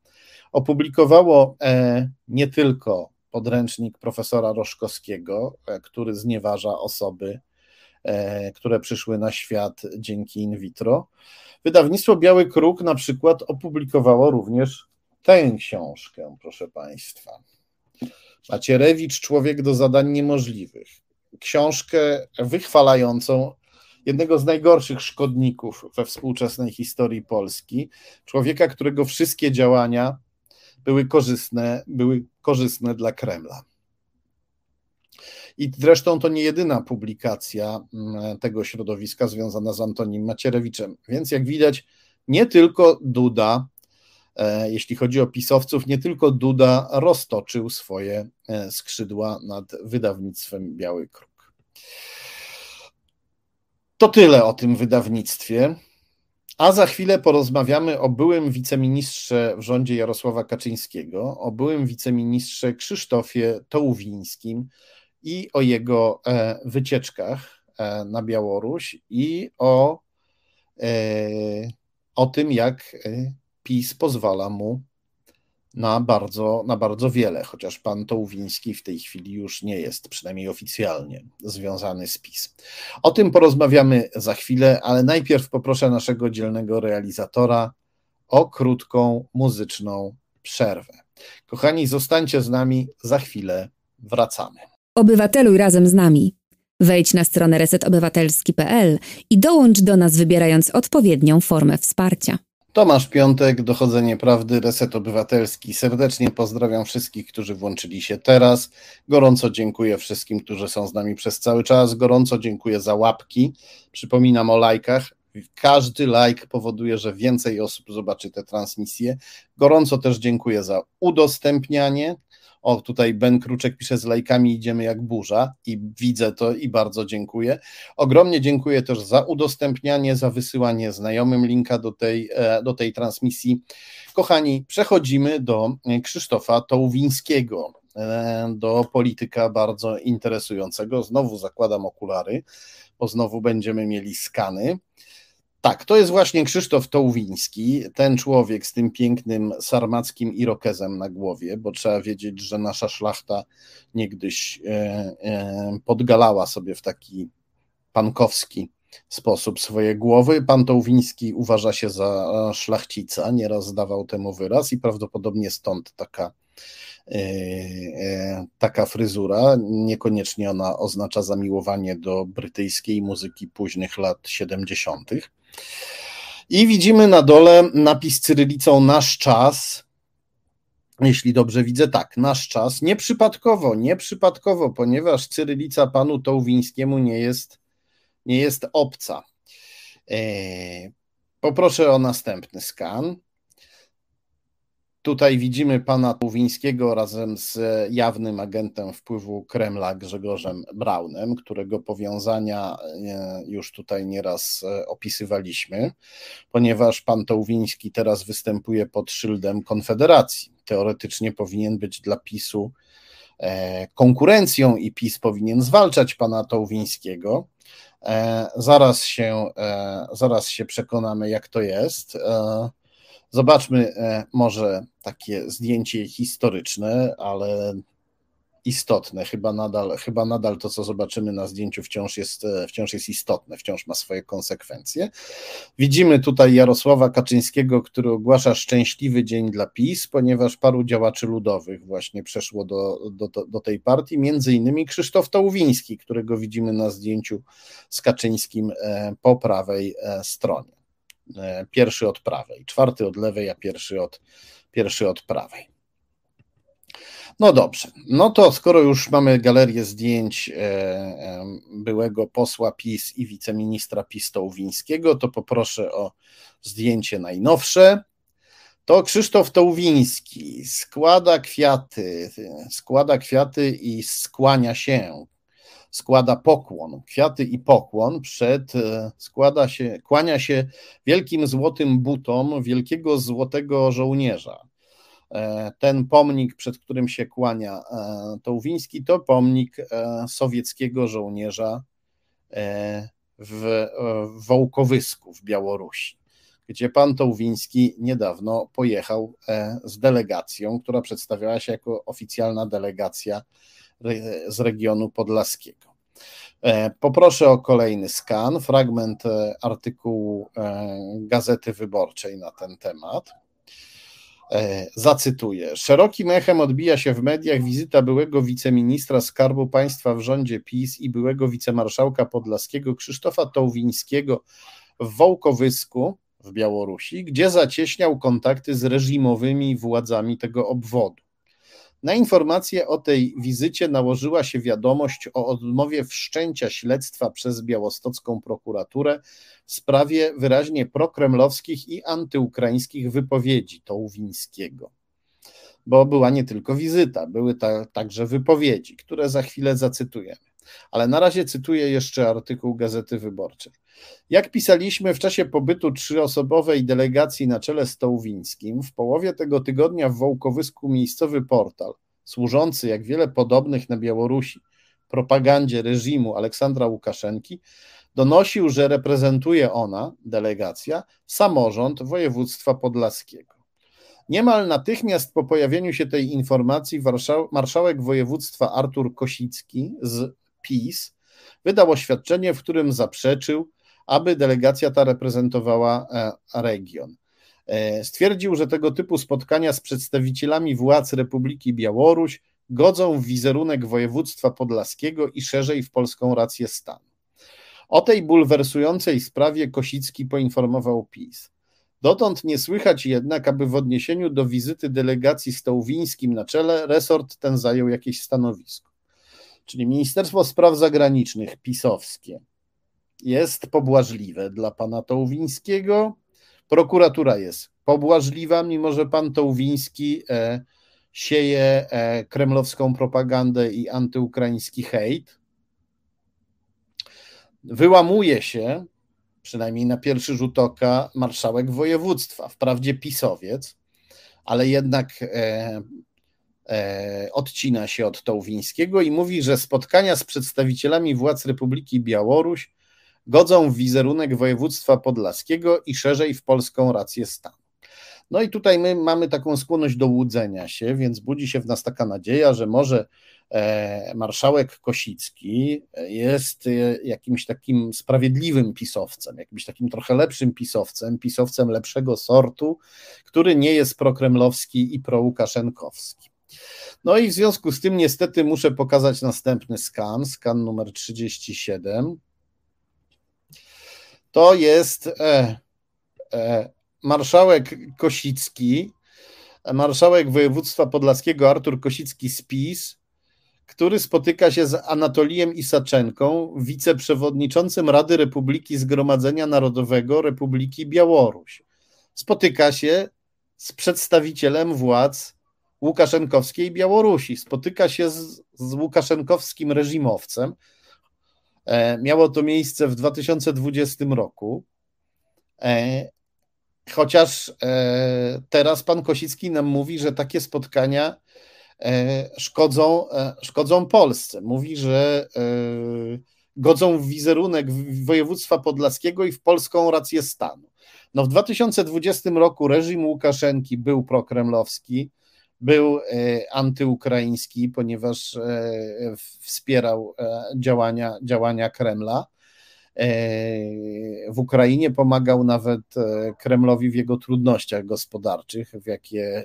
Opublikowało e, nie tylko podręcznik profesora Roszkowskiego, e, który znieważa osoby, e, które przyszły na świat dzięki in vitro. Wydawnictwo Biały Kruk na przykład opublikowało również tę książkę, proszę Państwa. Macierewicz, Człowiek do zadań niemożliwych. Książkę wychwalającą jednego z najgorszych szkodników we współczesnej historii Polski, człowieka, którego wszystkie działania były korzystne, były korzystne dla Kremla. I zresztą to nie jedyna publikacja mm, tego środowiska związana z Antonim Macierewiczem. Więc jak widać, nie tylko Duda, jeśli chodzi o pisowców, nie tylko Duda roztoczył swoje e, skrzydła nad wydawnictwem Biały Kruk. To tyle o tym wydawnictwie. A za chwilę porozmawiamy o byłym wiceministrze w rządzie Jarosława Kaczyńskiego, o byłym wiceministrze Krzysztofie Tołwińskim i o jego e, wycieczkach e, na Białoruś i o, e, o tym, jak PiS pozwala mu na bardzo, na bardzo wiele, chociaż pan Tołwiński w tej chwili już nie jest, przynajmniej oficjalnie, związany z PiS. O tym porozmawiamy za chwilę, ale najpierw poproszę naszego dzielnego realizatora o krótką muzyczną przerwę. Kochani, zostańcie z nami, za chwilę wracamy. Obywateluj razem z nami. Wejdź na stronę resetobywatelski.pl i dołącz do nas wybierając odpowiednią formę wsparcia. Tomasz Piątek, Dochodzenie Prawdy, Reset Obywatelski. Serdecznie pozdrawiam wszystkich, którzy włączyli się teraz. Gorąco dziękuję wszystkim, którzy są z nami przez cały czas. Gorąco dziękuję za łapki. Przypominam o lajkach. Każdy like powoduje, że więcej osób zobaczy te transmisje. Gorąco też dziękuję za udostępnianie. O, tutaj Ben Kruczek pisze z lajkami idziemy jak burza i widzę to i bardzo dziękuję. Ogromnie dziękuję też za udostępnianie, za wysyłanie znajomym linka do tej, e, do tej transmisji. Kochani, przechodzimy do Krzysztofa Tołwińskiego, e, do polityka bardzo interesującego. Znowu zakładam okulary, bo znowu będziemy mieli skany. Tak, to jest właśnie Krzysztof Tołwiński, ten człowiek z tym pięknym sarmackim irokezem na głowie, bo trzeba wiedzieć, że nasza szlachta niegdyś e, e, podgalała sobie w taki pankowski sposób swoje głowy. Pan Tołwiński uważa się za szlachcica, nieraz dawał temu wyraz i prawdopodobnie stąd taka, e, taka fryzura. Niekoniecznie ona oznacza zamiłowanie do brytyjskiej muzyki późnych lat 70. I widzimy na dole napis cyrylicą nasz czas. Jeśli dobrze widzę, tak, nasz czas. Nieprzypadkowo, nieprzypadkowo, ponieważ cyrylica panu Tołwińskiemu nie jest, nie jest obca. Eee, poproszę o następny skan. Tutaj widzimy pana Tuwińskiego razem z jawnym agentem wpływu Kremla Grzegorzem Braunem, którego powiązania e, już tutaj nieraz e, opisywaliśmy, ponieważ pan Tołwiński teraz występuje pod szyldem Konfederacji. Teoretycznie powinien być dla PiSu e, konkurencją i PiS powinien zwalczać pana Tołwińskiego. Zaraz się, zaraz się przekonamy, jak to jest. Zobaczmy e, może takie zdjęcie historyczne, ale istotne. Chyba nadal, chyba nadal to, co zobaczymy na zdjęciu, wciąż jest, e, wciąż jest istotne, wciąż ma swoje konsekwencje. Widzimy tutaj Jarosława Kaczyńskiego, który ogłasza szczęśliwy dzień dla PiS, ponieważ paru działaczy ludowych właśnie przeszło do, do, do tej partii, między innymi Krzysztof Tołwiński, którego widzimy na zdjęciu z Kaczyńskim e, po prawej stronie. E, pierwszy od prawej, czwarty od lewej, a pierwszy od, pierwszy od prawej. No dobrze, no to skoro już mamy galerię zdjęć e, e, byłego posła PiS i wiceministra PiS Tołwińskiego, to poproszę o zdjęcie najnowsze. To Krzysztof Tołwiński składa kwiaty, składa kwiaty i skłania się składa pokłon, kwiaty i pokłon przed, e, składa się, kłania się wielkim złotym butom wielkiego złotego żołnierza. E, ten pomnik, przed którym się kłania e, Tołwiński, to pomnik sowieckiego żołnierza w Wołkowysku w Białorusi, gdzie pan Tołwiński niedawno pojechał z delegacją, która przedstawiała się jako oficjalna delegacja z regionu podlaskiego. E, poproszę o kolejny skan, fragment e, artykułu e, Gazety Wyborczej na ten temat. Zacytuję. Szerokim echem odbija się w mediach wizyta byłego wiceministra Skarbu Państwa w rządzie PiS i byłego wicemarszałka podlaskiego Krzysztofa Tołwińskiego w Wołkowysku w Białorusi, gdzie zacieśniał kontakty z reżimowymi władzami tego obwodu. Na informację o tej wizycie nałożyła się wiadomość o odmowie wszczęcia śledztwa przez białostocką prokuraturę w sprawie wyraźnie prokremlowskich i antyukraińskich wypowiedzi Tołwińskiego. Bo była nie tylko wizyta, były ta, także wypowiedzi, które za chwilę zacytujemy. Ale na razie cytuję jeszcze artykuł Gazety Wyborczej. Jak pisaliśmy w czasie pobytu trzyosobowej delegacji na czele z Tołwińskim, w połowie tego tygodnia w Wołkowysku miejscowy portal, służący jak wiele podobnych na Białorusi propagandzie reżimu Aleksandra Łukaszenki, donosił, że reprezentuje ona, delegacja, samorząd województwa podlaskiego. Niemal natychmiast po pojawieniu się tej informacji marszałek województwa Artur Kosicki z PiS wydał oświadczenie, w którym zaprzeczył, aby delegacja ta reprezentowała e, region. E, stwierdził, że tego typu spotkania z przedstawicielami władz Republiki Białoruś godzą w wizerunek województwa podlaskiego i szerzej w polską rację stanu. O tej bulwersującej sprawie Kosicki poinformował PiS. Dotąd nie słychać jednak, aby w odniesieniu do wizyty delegacji z Tołwińskim na czele resort ten zajął jakieś stanowisko. Czyli Ministerstwo Spraw Zagranicznych pisowskie jest pobłażliwe dla pana Tołwińskiego, prokuratura jest pobłażliwa, mimo że pan Tołwiński e, sieje e, kremlowską propagandę i antyukraiński hejt. Wyłamuje się, przynajmniej na pierwszy rzut oka, marszałek województwa, wprawdzie pisowiec, ale jednak e, odcina się od Tołwińskiego i mówi, że spotkania z przedstawicielami władz Republiki Białoruś godzą w wizerunek województwa podlaskiego i szerzej w polską rację stanu. No i tutaj my mamy taką skłonność do łudzenia się, więc budzi się w nas taka nadzieja, że może e, marszałek Kosicki jest e, jakimś takim sprawiedliwym pisowcem, jakimś takim trochę lepszym pisowcem, pisowcem lepszego sortu, który nie jest prokremlowski i prołukaszenkowski. No i w związku z tym niestety muszę pokazać następny skan, skan numer 37 to jest e, e, marszałek Kosicki, marszałek województwa podlaskiego Artur Kosicki z PiS, który spotyka się z Anatolijem Isaczenką, wiceprzewodniczącym Rady Republiki Zgromadzenia Narodowego Republiki Białoruś. Spotyka się z przedstawicielem władz Łukaszenkowskiej Białorusi, spotyka się z, z Łukaszenkowskim reżimowcem, E, miało to miejsce w 2020 roku. E, chociaż e, teraz pan Kosicki nam mówi, że takie spotkania szkodzą, szkodzą Polsce. Mówi, że godzą w wizerunek województwa podlaskiego i w polską rację stanu. No w 2020 roku reżim Łukaszenki był prokremlowski, był e, antyukraiński, ponieważ e, wspierał e, działania, działania Kremla. W Ukrainie pomagał nawet Kremlowi w jego trudnościach gospodarczych, w jakie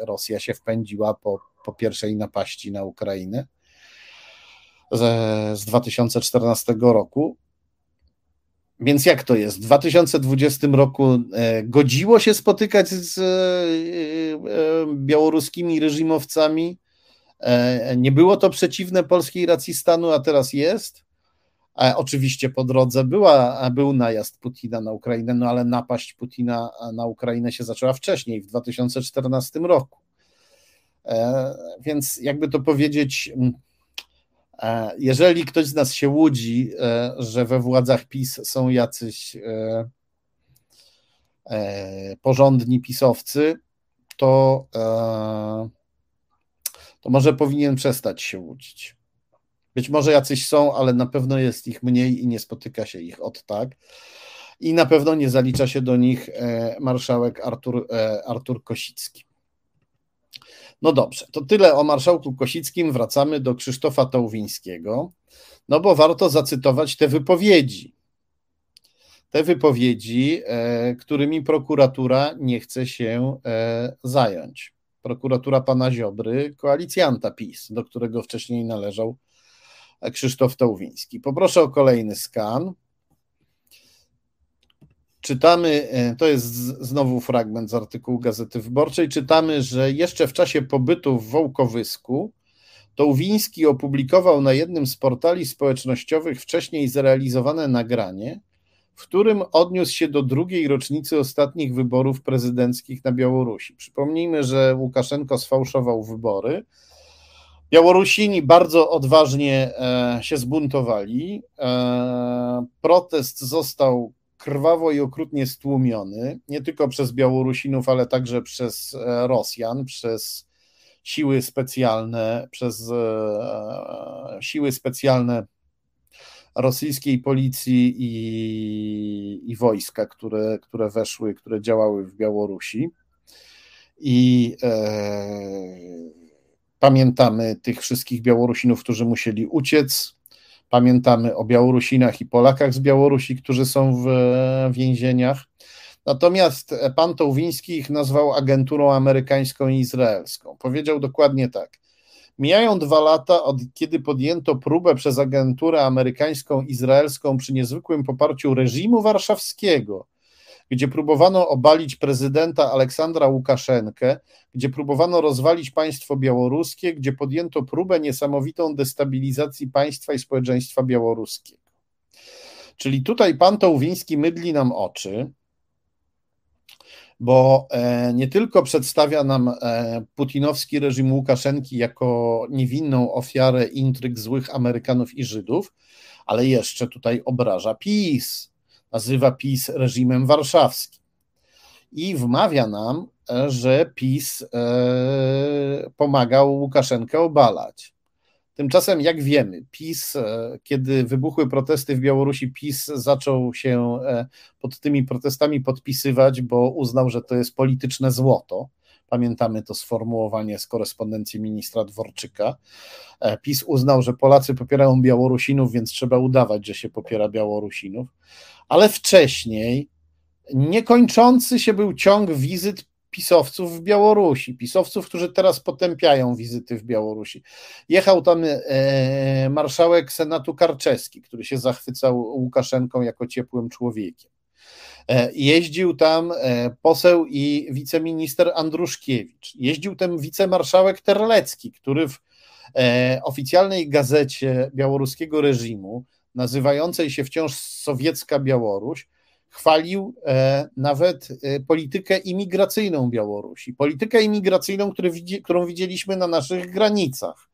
Rosja się wpędziła po, po pierwszej napaści na Ukrainę z 2014 roku. Więc jak to jest? W 2020 roku e, godziło się spotykać z e, e, białoruskimi reżimowcami. Nie było to przeciwne polskiej racji stanu, a teraz jest. Oczywiście po drodze była, był najazd Putina na Ukrainę, no ale napaść Putina na Ukrainę się zaczęła wcześniej, w 2014 roku. Więc jakby to powiedzieć, jeżeli ktoś z nas się łudzi, e, że we władzach PiS są jacyś porządni pisowcy, to, to może powinien przestać się łudzić. Być może jacyś są, ale na pewno jest ich mniej i nie spotyka się ich od tak. I na pewno nie zalicza się do nich marszałek Artur, Artur Kosicki. No dobrze, to tyle o marszałku Kosickim. Wracamy do Krzysztofa Tołwińskiego, no bo warto zacytować te wypowiedzi. Te wypowiedzi, e, którymi prokuratura nie chce się e, zająć. Prokuratura pana Ziobry, koalicjanta PiS, do którego wcześniej należał Krzysztof Tołwiński. Poproszę o kolejny skan. Czytamy, e, to jest znowu fragment z artykułu Gazety Wyborczej, czytamy, że jeszcze w czasie pobytu w Wołkowysku Tołwiński opublikował na jednym z portali społecznościowych wcześniej zrealizowane nagranie, w którym odniósł się do drugiej rocznicy ostatnich wyborów prezydenckich na Białorusi. Przypomnijmy, że Łukaszenko sfałszował wybory. Białorusini bardzo odważnie e, się zbuntowali. E, protest został krwawo i okrutnie stłumiony, nie tylko przez Białorusinów, ale także przez e, Rosjan, przez siły specjalne, przez e, siły specjalne rosyjskiej policji i, i wojska, które, które weszły, które działały w Białorusi. I e, pamiętamy tych wszystkich Białorusinów, którzy musieli uciec, Pamiętamy o Białorusinach i Polakach z Białorusi, którzy są w więzieniach. Natomiast pan Tołwiński ich nazwał agenturą amerykańską i izraelską. Powiedział dokładnie tak. Mijają dwa lata od kiedy podjęto próbę przez agenturę amerykańską, izraelską przy niezwykłym poparciu reżimu warszawskiego gdzie próbowano obalić prezydenta Aleksandra Łukaszenkę, gdzie próbowano rozwalić państwo białoruskie, gdzie podjęto próbę niesamowitą destabilizacji państwa i społeczeństwa białoruskiego. Czyli tutaj pan Tołwiński mydli nam oczy, bo e, nie tylko przedstawia nam e, putinowski reżim Łukaszenki jako niewinną ofiarę intryg złych Amerykanów i Żydów, ale jeszcze tutaj obraża PiS nazywa PiS reżimem warszawskim i wmawia nam, że PiS e, pomagał Łukaszenkę obalać. Tymczasem, jak wiemy, PiS, e, kiedy wybuchły protesty w Białorusi, PiS zaczął się e, pod tymi protestami podpisywać, bo uznał, że to jest polityczne złoto. Pamiętamy to sformułowanie z korespondencji ministra Dworczyka. PiS uznał, że Polacy popierają Białorusinów, więc trzeba udawać, że się popiera Białorusinów ale wcześniej niekończący się był ciąg wizyt pisowców w Białorusi, pisowców, którzy teraz potępiają wizyty w Białorusi. Jechał tam e, marszałek Senatu Karczewski, który się zachwycał Łukaszenką jako ciepłym człowiekiem. E, jeździł tam e, poseł i wiceminister Andruszkiewicz. Jeździł tam wicemarszałek Terlecki, który w oficjalnej gazecie białoruskiego reżimu nazywającej się wciąż sowiecka Białoruś, chwalił e, nawet e, politykę imigracyjną Białorusi. Politykę imigracyjną, którą widzieliśmy na naszych granicach.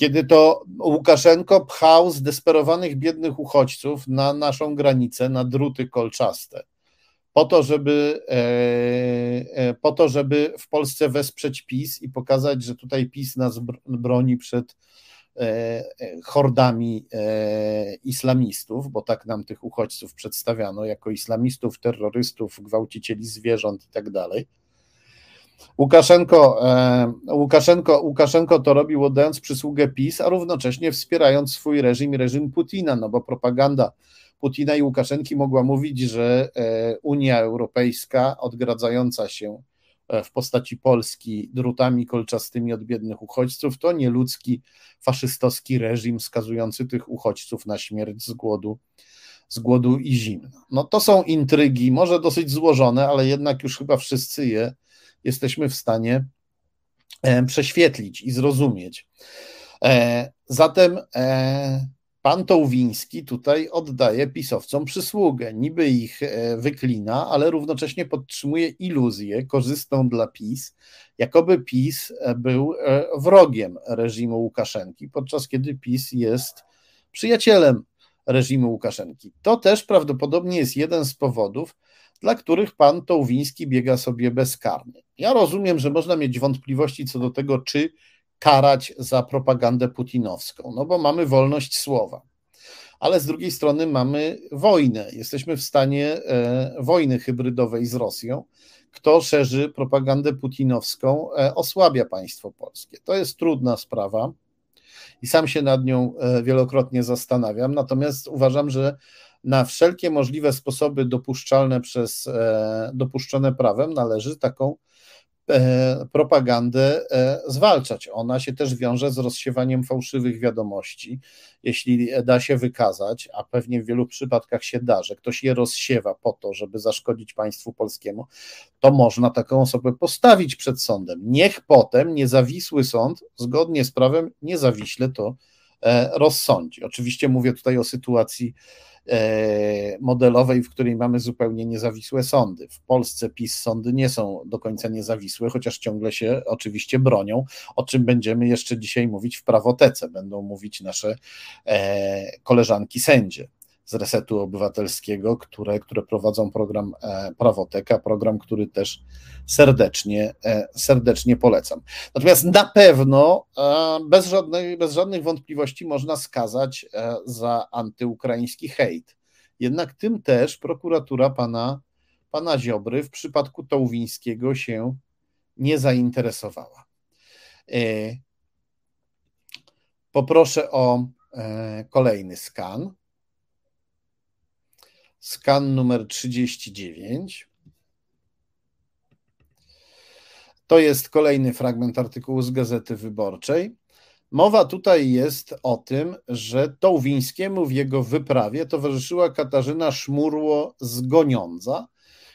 Kiedy to Łukaszenko pchał zdesperowanych biednych uchodźców na naszą granicę, na druty kolczaste, po to, żeby, e, po to, żeby w Polsce wesprzeć PiS i pokazać, że tutaj PiS nas broni przed E, e, hordami e, islamistów, bo tak nam tych uchodźców przedstawiano jako islamistów, terrorystów, gwałcicieli zwierząt i tak dalej. Łukaszenko, Łukaszenko, Łukaszenko to robił oddając przysługę PiS, a równocześnie wspierając swój reżim i reżim Putina, no bo propaganda Putina i Łukaszenki mogła mówić, że Unia Europejska odgradzająca się E, w postaci Polski drutami kolczastymi od biednych uchodźców, to nieludzki, faszystowski reżim skazujący tych uchodźców na śmierć z głodu, z głodu i zimna. No to są intrygi, może dosyć złożone, ale jednak już chyba wszyscy je jesteśmy w stanie e, prześwietlić i zrozumieć. E, zatem pan Tołwiński tutaj oddaje pisowcom przysługę. Niby ich e, wyklina, ale równocześnie podtrzymuje iluzję korzystną dla PiS, jakoby PiS e, był e, wrogiem reżimu Łukaszenki, podczas kiedy PiS jest przyjacielem reżimu Łukaszenki. To też prawdopodobnie jest jeden z powodów, dla których pan Tołwiński biega sobie bezkarnie. Ja rozumiem, że można mieć wątpliwości co do tego, czy karać za propagandę putinowską, no bo mamy wolność słowa. Ale z drugiej strony mamy wojnę. Jesteśmy w stanie e, wojny hybrydowej z Rosją. Kto szerzy propagandę putinowską, e, osłabia państwo polskie. To jest trudna sprawa i sam się nad nią e, wielokrotnie zastanawiam. Natomiast uważam, że na wszelkie możliwe sposoby dopuszczalne przez, e, dopuszczone prawem należy taką e, propagandę e, zwalczać. Ona się też wiąże z rozsiewaniem fałszywych wiadomości. Jeśli da się wykazać, a pewnie w wielu przypadkach się da, że ktoś je rozsiewa po to, żeby zaszkodzić państwu polskiemu, to można taką osobę postawić przed sądem. Niech potem niezawisły sąd, zgodnie z prawem, niezawiśle to rozsądzi. Oczywiście mówię tutaj o sytuacji modelowej, w której mamy zupełnie niezawisłe sądy. W Polsce PiS sądy nie są do końca niezawisłe, chociaż ciągle się oczywiście bronią, o czym będziemy jeszcze dzisiaj mówić w prawotece, będą mówić nasze e, koleżanki sędzie z Resetu Obywatelskiego, które, które prowadzą program e, Prawoteka, program, który też serdecznie, serdecznie polecam. Natomiast na pewno bez, żadnej, bez żadnych wątpliwości można skazać za antyukraiński hejt. Jednak tym też prokuratura pana, pana Ziobry w przypadku Tołwińskiego się nie zainteresowała. E, poproszę o e, kolejny skan. Skan numer 39. To jest kolejny fragment artykułu z Gazety Wyborczej. Mowa tutaj jest o tym, że Tołwińskiemu w jego wyprawie towarzyszyła Katarzyna Szmurło z Goniądza,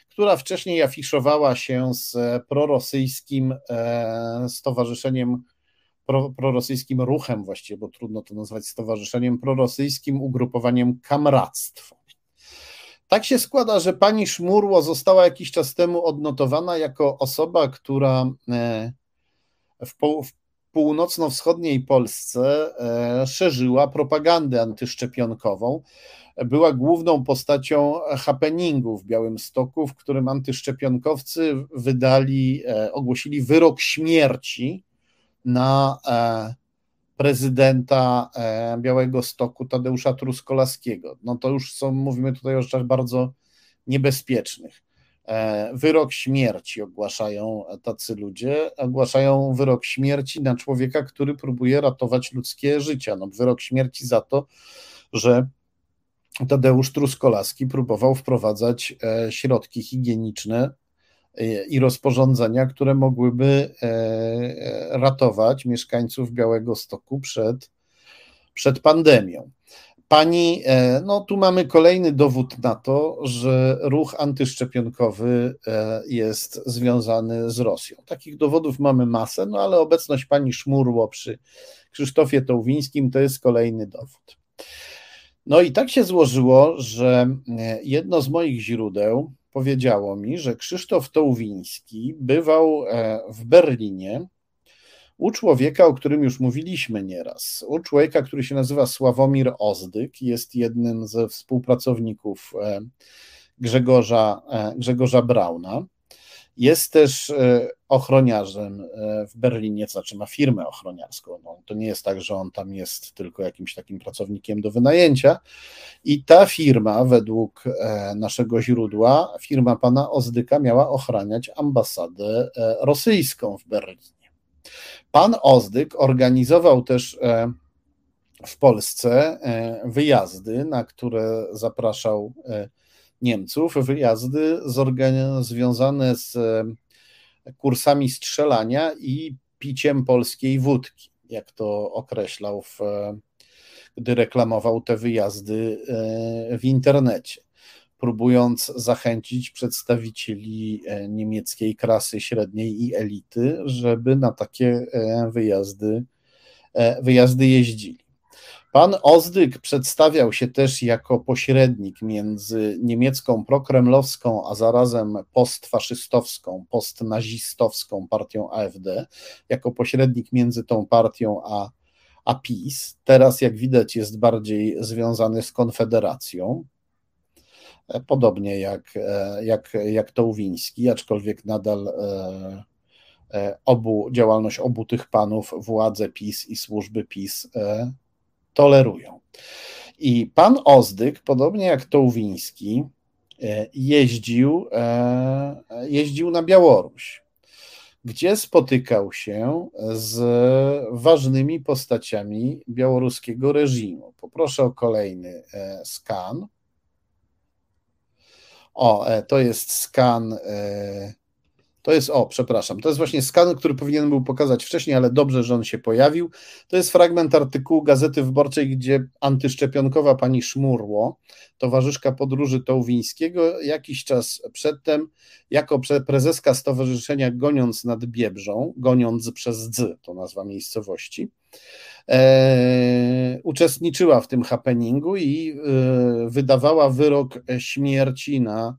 która wcześniej afiszowała się z prorosyjskim e, stowarzyszeniem, pro, prorosyjskim ruchem właściwie, bo trudno to nazwać stowarzyszeniem, prorosyjskim ugrupowaniem Kamractwo. Tak się składa, że pani Szmurło została jakiś czas temu odnotowana jako osoba, która e, w, w północno-wschodniej Polsce e, szerzyła propagandę antyszczepionkową. Była główną postacią happeningu w Białymstoku, w którym antyszczepionkowcy wydali, e, ogłosili wyrok śmierci na prezydenta e, Białego Stoku Tadeusza Truskolaskiego. No to już są, mówimy tutaj o rzeczach bardzo niebezpiecznych. E, wyrok śmierci ogłaszają tacy ludzie, ogłaszają wyrok śmierci na człowieka, który próbuje ratować ludzkie życia. No, wyrok śmierci za to, że Tadeusz Truskolaski próbował wprowadzać e, środki higieniczne i rozporządzenia, które mogłyby e, ratować mieszkańców Białego Stoku przed, przed pandemią. Pani, e, no tu mamy kolejny dowód na to, że ruch antyszczepionkowy e, jest związany z Rosją. Takich dowodów mamy masę, no ale obecność pani Szmurło przy Krzysztofie Tołwińskim to jest kolejny dowód. No i tak się złożyło, że jedno z moich źródeł, powiedziało mi, że Krzysztof Tołwiński bywał e, w Berlinie u człowieka, o którym już mówiliśmy nieraz. U człowieka, który się nazywa Sławomir Ozdyk, jest jednym ze współpracowników e, Grzegorza, e, Grzegorza Brauna. Jest też e, ochroniarzem e, w Berlinie, to znaczy ma firmę ochroniarską. No, to nie jest tak, że on tam jest tylko jakimś takim pracownikiem do wynajęcia. I ta firma, według e, naszego źródła, firma pana Ozdyka miała ochraniać ambasadę rosyjską w Berlinie. Pan Ozdyk organizował też w Polsce wyjazdy, na które zapraszał Niemców wyjazdy związane z e, kursami strzelania i piciem polskiej wódki, jak to określał, w, e, gdy reklamował te wyjazdy e, w internecie, próbując zachęcić przedstawicieli niemieckiej klasy średniej i elity, żeby na takie wyjazdy, wyjazdy jeździli. Pan Ozdyk przedstawiał się też jako pośrednik między niemiecką prokremlowską, a zarazem postfaszystowską, postnazistowską partią AfD, jako pośrednik między tą partią a, a PiS. Teraz, jak widać, jest bardziej związany z Konfederacją. Podobnie jak, jak, jak Tołwiński, aczkolwiek nadal e, e, obu, działalność obu tych panów, władze PiS i służby PiS e, tolerują. I pan Ozdyk, podobnie jak Tołwiński, e, jeździł, e, jeździł na Białoruś, gdzie spotykał się z ważnymi postaciami białoruskiego reżimu. Poproszę o kolejny e, skan. O, to jest skan to jest, o, przepraszam, to jest właśnie skan, który powinien był pokazać wcześniej, ale dobrze, że on się pojawił. To jest fragment artykułu Gazety Wyborczej, gdzie antyszczepionkowa pani Szmurło, towarzyszka podróży Tołwińskiego, jakiś czas przedtem, jako prezeska stowarzyszenia Goniąc nad Biebrzą, Goniąc przez Dz, to nazwa miejscowości, e, uczestniczyła w tym happeningu i e, wydawała wyrok śmierci na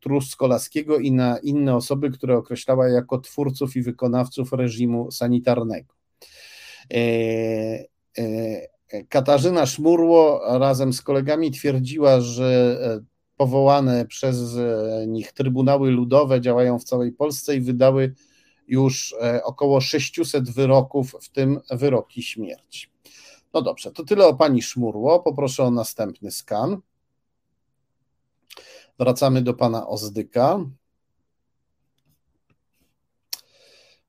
Truskolaskiego i na inne osoby, które określała jako twórców i wykonawców reżimu sanitarnego. E, e, Katarzyna Szmurło razem z kolegami twierdziła, że powołane przez nich trybunały ludowe działają w całej Polsce i wydały już około 600 wyroków, w tym wyroki śmierci. No dobrze, to tyle o pani Szmurło. Poproszę o następny skan. Wracamy do pana Ozdyka.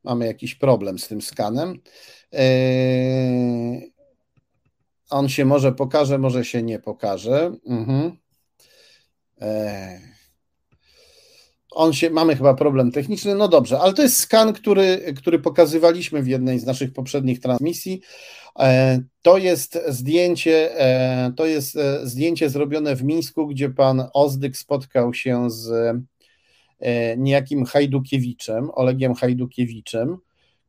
Mamy jakiś problem z tym skanem. Eee, on się może pokaże, może się nie pokaże. Mhm. Eee, on się, mamy chyba problem techniczny, no dobrze, ale to jest skan, który, który pokazywaliśmy w jednej z naszych poprzednich transmisji. E, to jest zdjęcie, e, to jest e, zdjęcie zrobione w Mińsku, gdzie pan Ozdyk spotkał się z niejakim Hajdukiewiczem, Olegiem Hajdukiewiczem,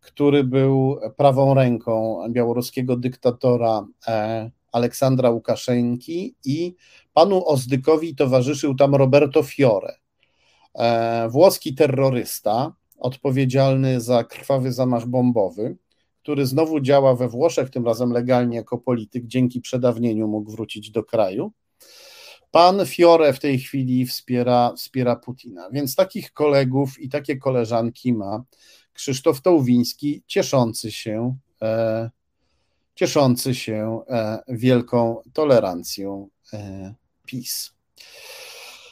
który był prawą ręką białoruskiego dyktatora Aleksandra Łukaszenki i panu Ozdykowi towarzyszył tam Roberto Fiore, włoski terrorysta odpowiedzialny za krwawy zamach bombowy który znowu działa we Włoszech, tym razem legalnie jako polityk, dzięki przedawnieniu mógł wrócić do kraju. Pan Fiore w tej chwili wspiera, wspiera Putina, więc takich kolegów i takie koleżanki ma Krzysztof Tołwiński, cieszący się, e, cieszący się e, wielką tolerancją e, PiS.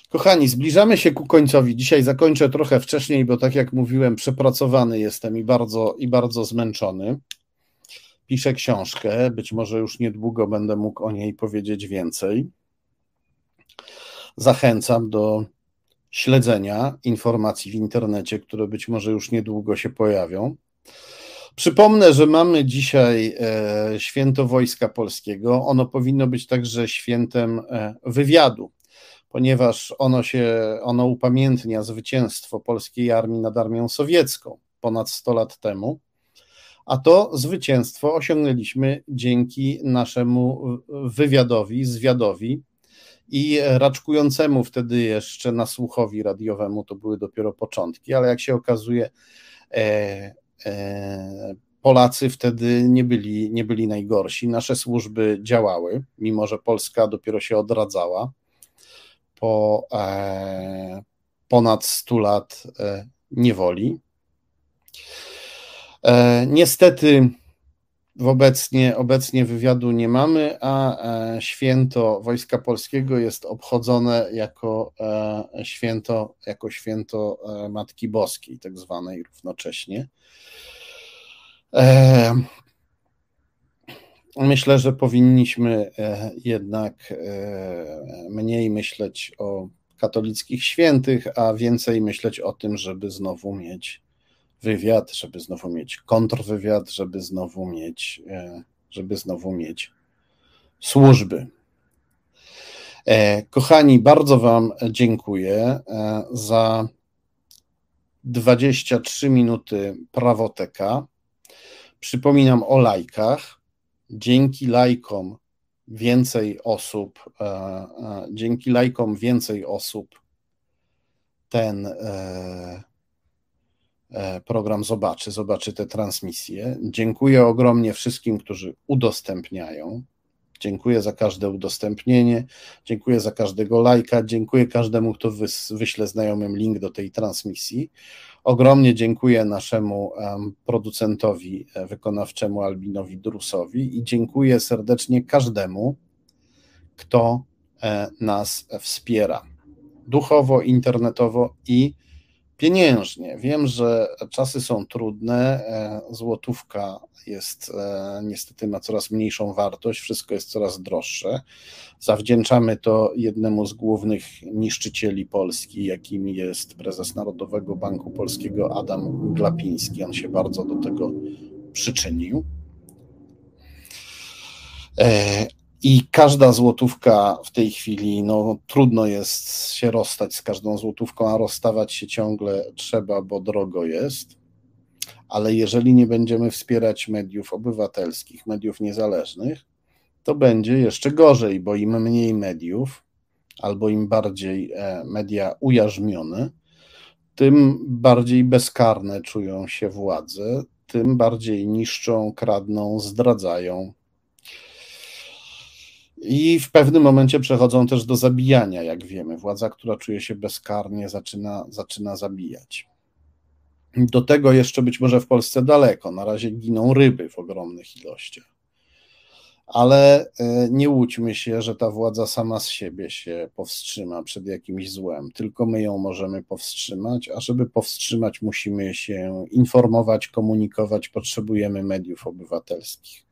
Kochani, zbliżamy się ku końcowi. Dzisiaj zakończę trochę wcześniej, bo tak jak mówiłem, przepracowany jestem i bardzo, i bardzo zmęczony. Piszę książkę, być może już niedługo będę mógł o niej powiedzieć więcej. Zachęcam do śledzenia informacji w internecie, które być może już niedługo się pojawią. Przypomnę, że mamy dzisiaj e, święto Wojska Polskiego. Ono powinno być także świętem e, wywiadu ponieważ ono się, ono upamiętnia zwycięstwo polskiej armii nad armią sowiecką ponad 100 lat temu. A to zwycięstwo osiągnęliśmy dzięki naszemu wywiadowi, zwiadowi i raczkującemu wtedy jeszcze nasłuchowi radiowemu, to były dopiero początki, ale jak się okazuje, e, e, Polacy wtedy nie byli, nie byli najgorsi. Nasze służby działały, mimo że Polska dopiero się odradzała po e, ponad 100 lat e, niewoli. E, niestety obecnie, obecnie wywiadu nie mamy, a święto Wojska Polskiego jest obchodzone jako święto, jako święto Matki Boskiej, tak zwanej równocześnie. Myślę, że powinniśmy e, jednak e, mniej myśleć o katolickich świętych, a więcej myśleć o tym, żeby znowu mieć wywiad, żeby znowu mieć kontrwywiad, żeby znowu mieć, e, żeby znowu mieć służby. Kochani, bardzo Wam dziękuję za 23 minuty prawoteka. Przypominam o lajkach dzięki lajkom więcej osób, dzięki lajkom więcej osób ten program zobaczy, zobaczy te transmisje. Dziękuję ogromnie wszystkim, którzy udostępniają. Dziękuję za każde udostępnienie, dziękuję za każdego lajka, dziękuję każdemu, kto wyśle znajomym link do tej transmisji. Ogromnie dziękuję naszemu producentowi e, wykonawczemu Albinowi Drusowi i dziękuję serdecznie każdemu, kto e, nas wspiera duchowo, internetowo i pieniężnie. Wiem, że czasy są trudne, e, złotówka jest e, niestety ma coraz mniejszą wartość, wszystko jest coraz droższe. Zawdzięczamy to jednemu z głównych niszczycieli Polski, jakim jest prezes Narodowego Banku Polskiego Adam Glapiński. On się bardzo do tego przyczynił. I każda złotówka w tej chwili, no trudno jest się rozstać z każdą złotówką, a rozstawać się ciągle trzeba, bo drogo jest. Ale jeżeli nie będziemy wspierać mediów obywatelskich, mediów niezależnych, to będzie jeszcze gorzej, bo im mniej mediów, albo im bardziej e, media ujarzmione, tym bardziej bezkarne czują się władze, tym bardziej niszczą, kradną, zdradzają i w pewnym momencie przechodzą też do zabijania, jak wiemy. Władza, która czuje się bezkarnie, zaczyna, zaczyna zabijać. Do tego jeszcze być może w Polsce daleko. Na razie giną ryby w ogromnych ilościach. Ale e, nie łudźmy się, że ta władza sama z siebie się powstrzyma przed jakimś złem. Tylko my ją możemy powstrzymać, a żeby powstrzymać, musimy się informować, komunikować, potrzebujemy mediów obywatelskich.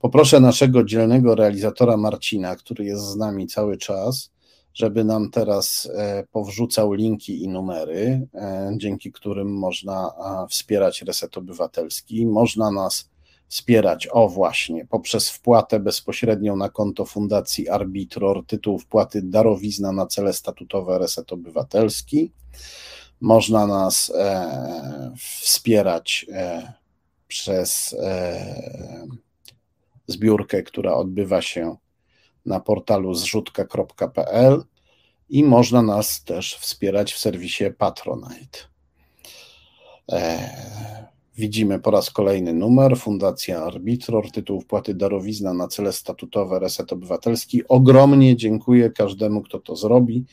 Poproszę naszego dzielnego realizatora Marcina, który jest z nami cały czas, żeby nam teraz e, powrzucał linki i numery, e, dzięki którym można wspierać Reset Obywatelski. Można nas wspierać, o właśnie, poprzez wpłatę bezpośrednią na konto Fundacji Arbitror, tytuł wpłaty darowizna na cele statutowe Reset Obywatelski. Można nas e, wspierać e, przez e, zbiórkę, która odbywa się na portalu zrzutka.pl i można nas też wspierać w serwisie Patronite. E, widzimy po raz kolejny numer, Fundacja Arbitror, tytuł wpłaty darowizna na cele statutowe Reset Obywatelski. Ogromnie dziękuję każdemu, kto to zrobi.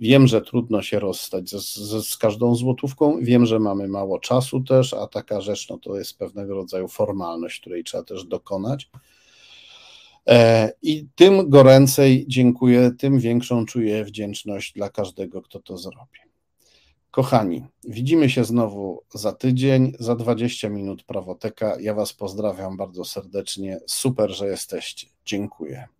Wiem, że trudno się rozstać z, z, z, każdą złotówką, wiem, że mamy mało czasu też, a taka rzecz no, to jest pewnego rodzaju formalność, której trzeba też dokonać. E, I tym goręcej dziękuję, tym większą czuję wdzięczność dla każdego, kto to zrobi. Kochani, widzimy się znowu za tydzień, za 20 minut prawoteka. Ja Was pozdrawiam bardzo serdecznie. Super, że jesteście. Dziękuję.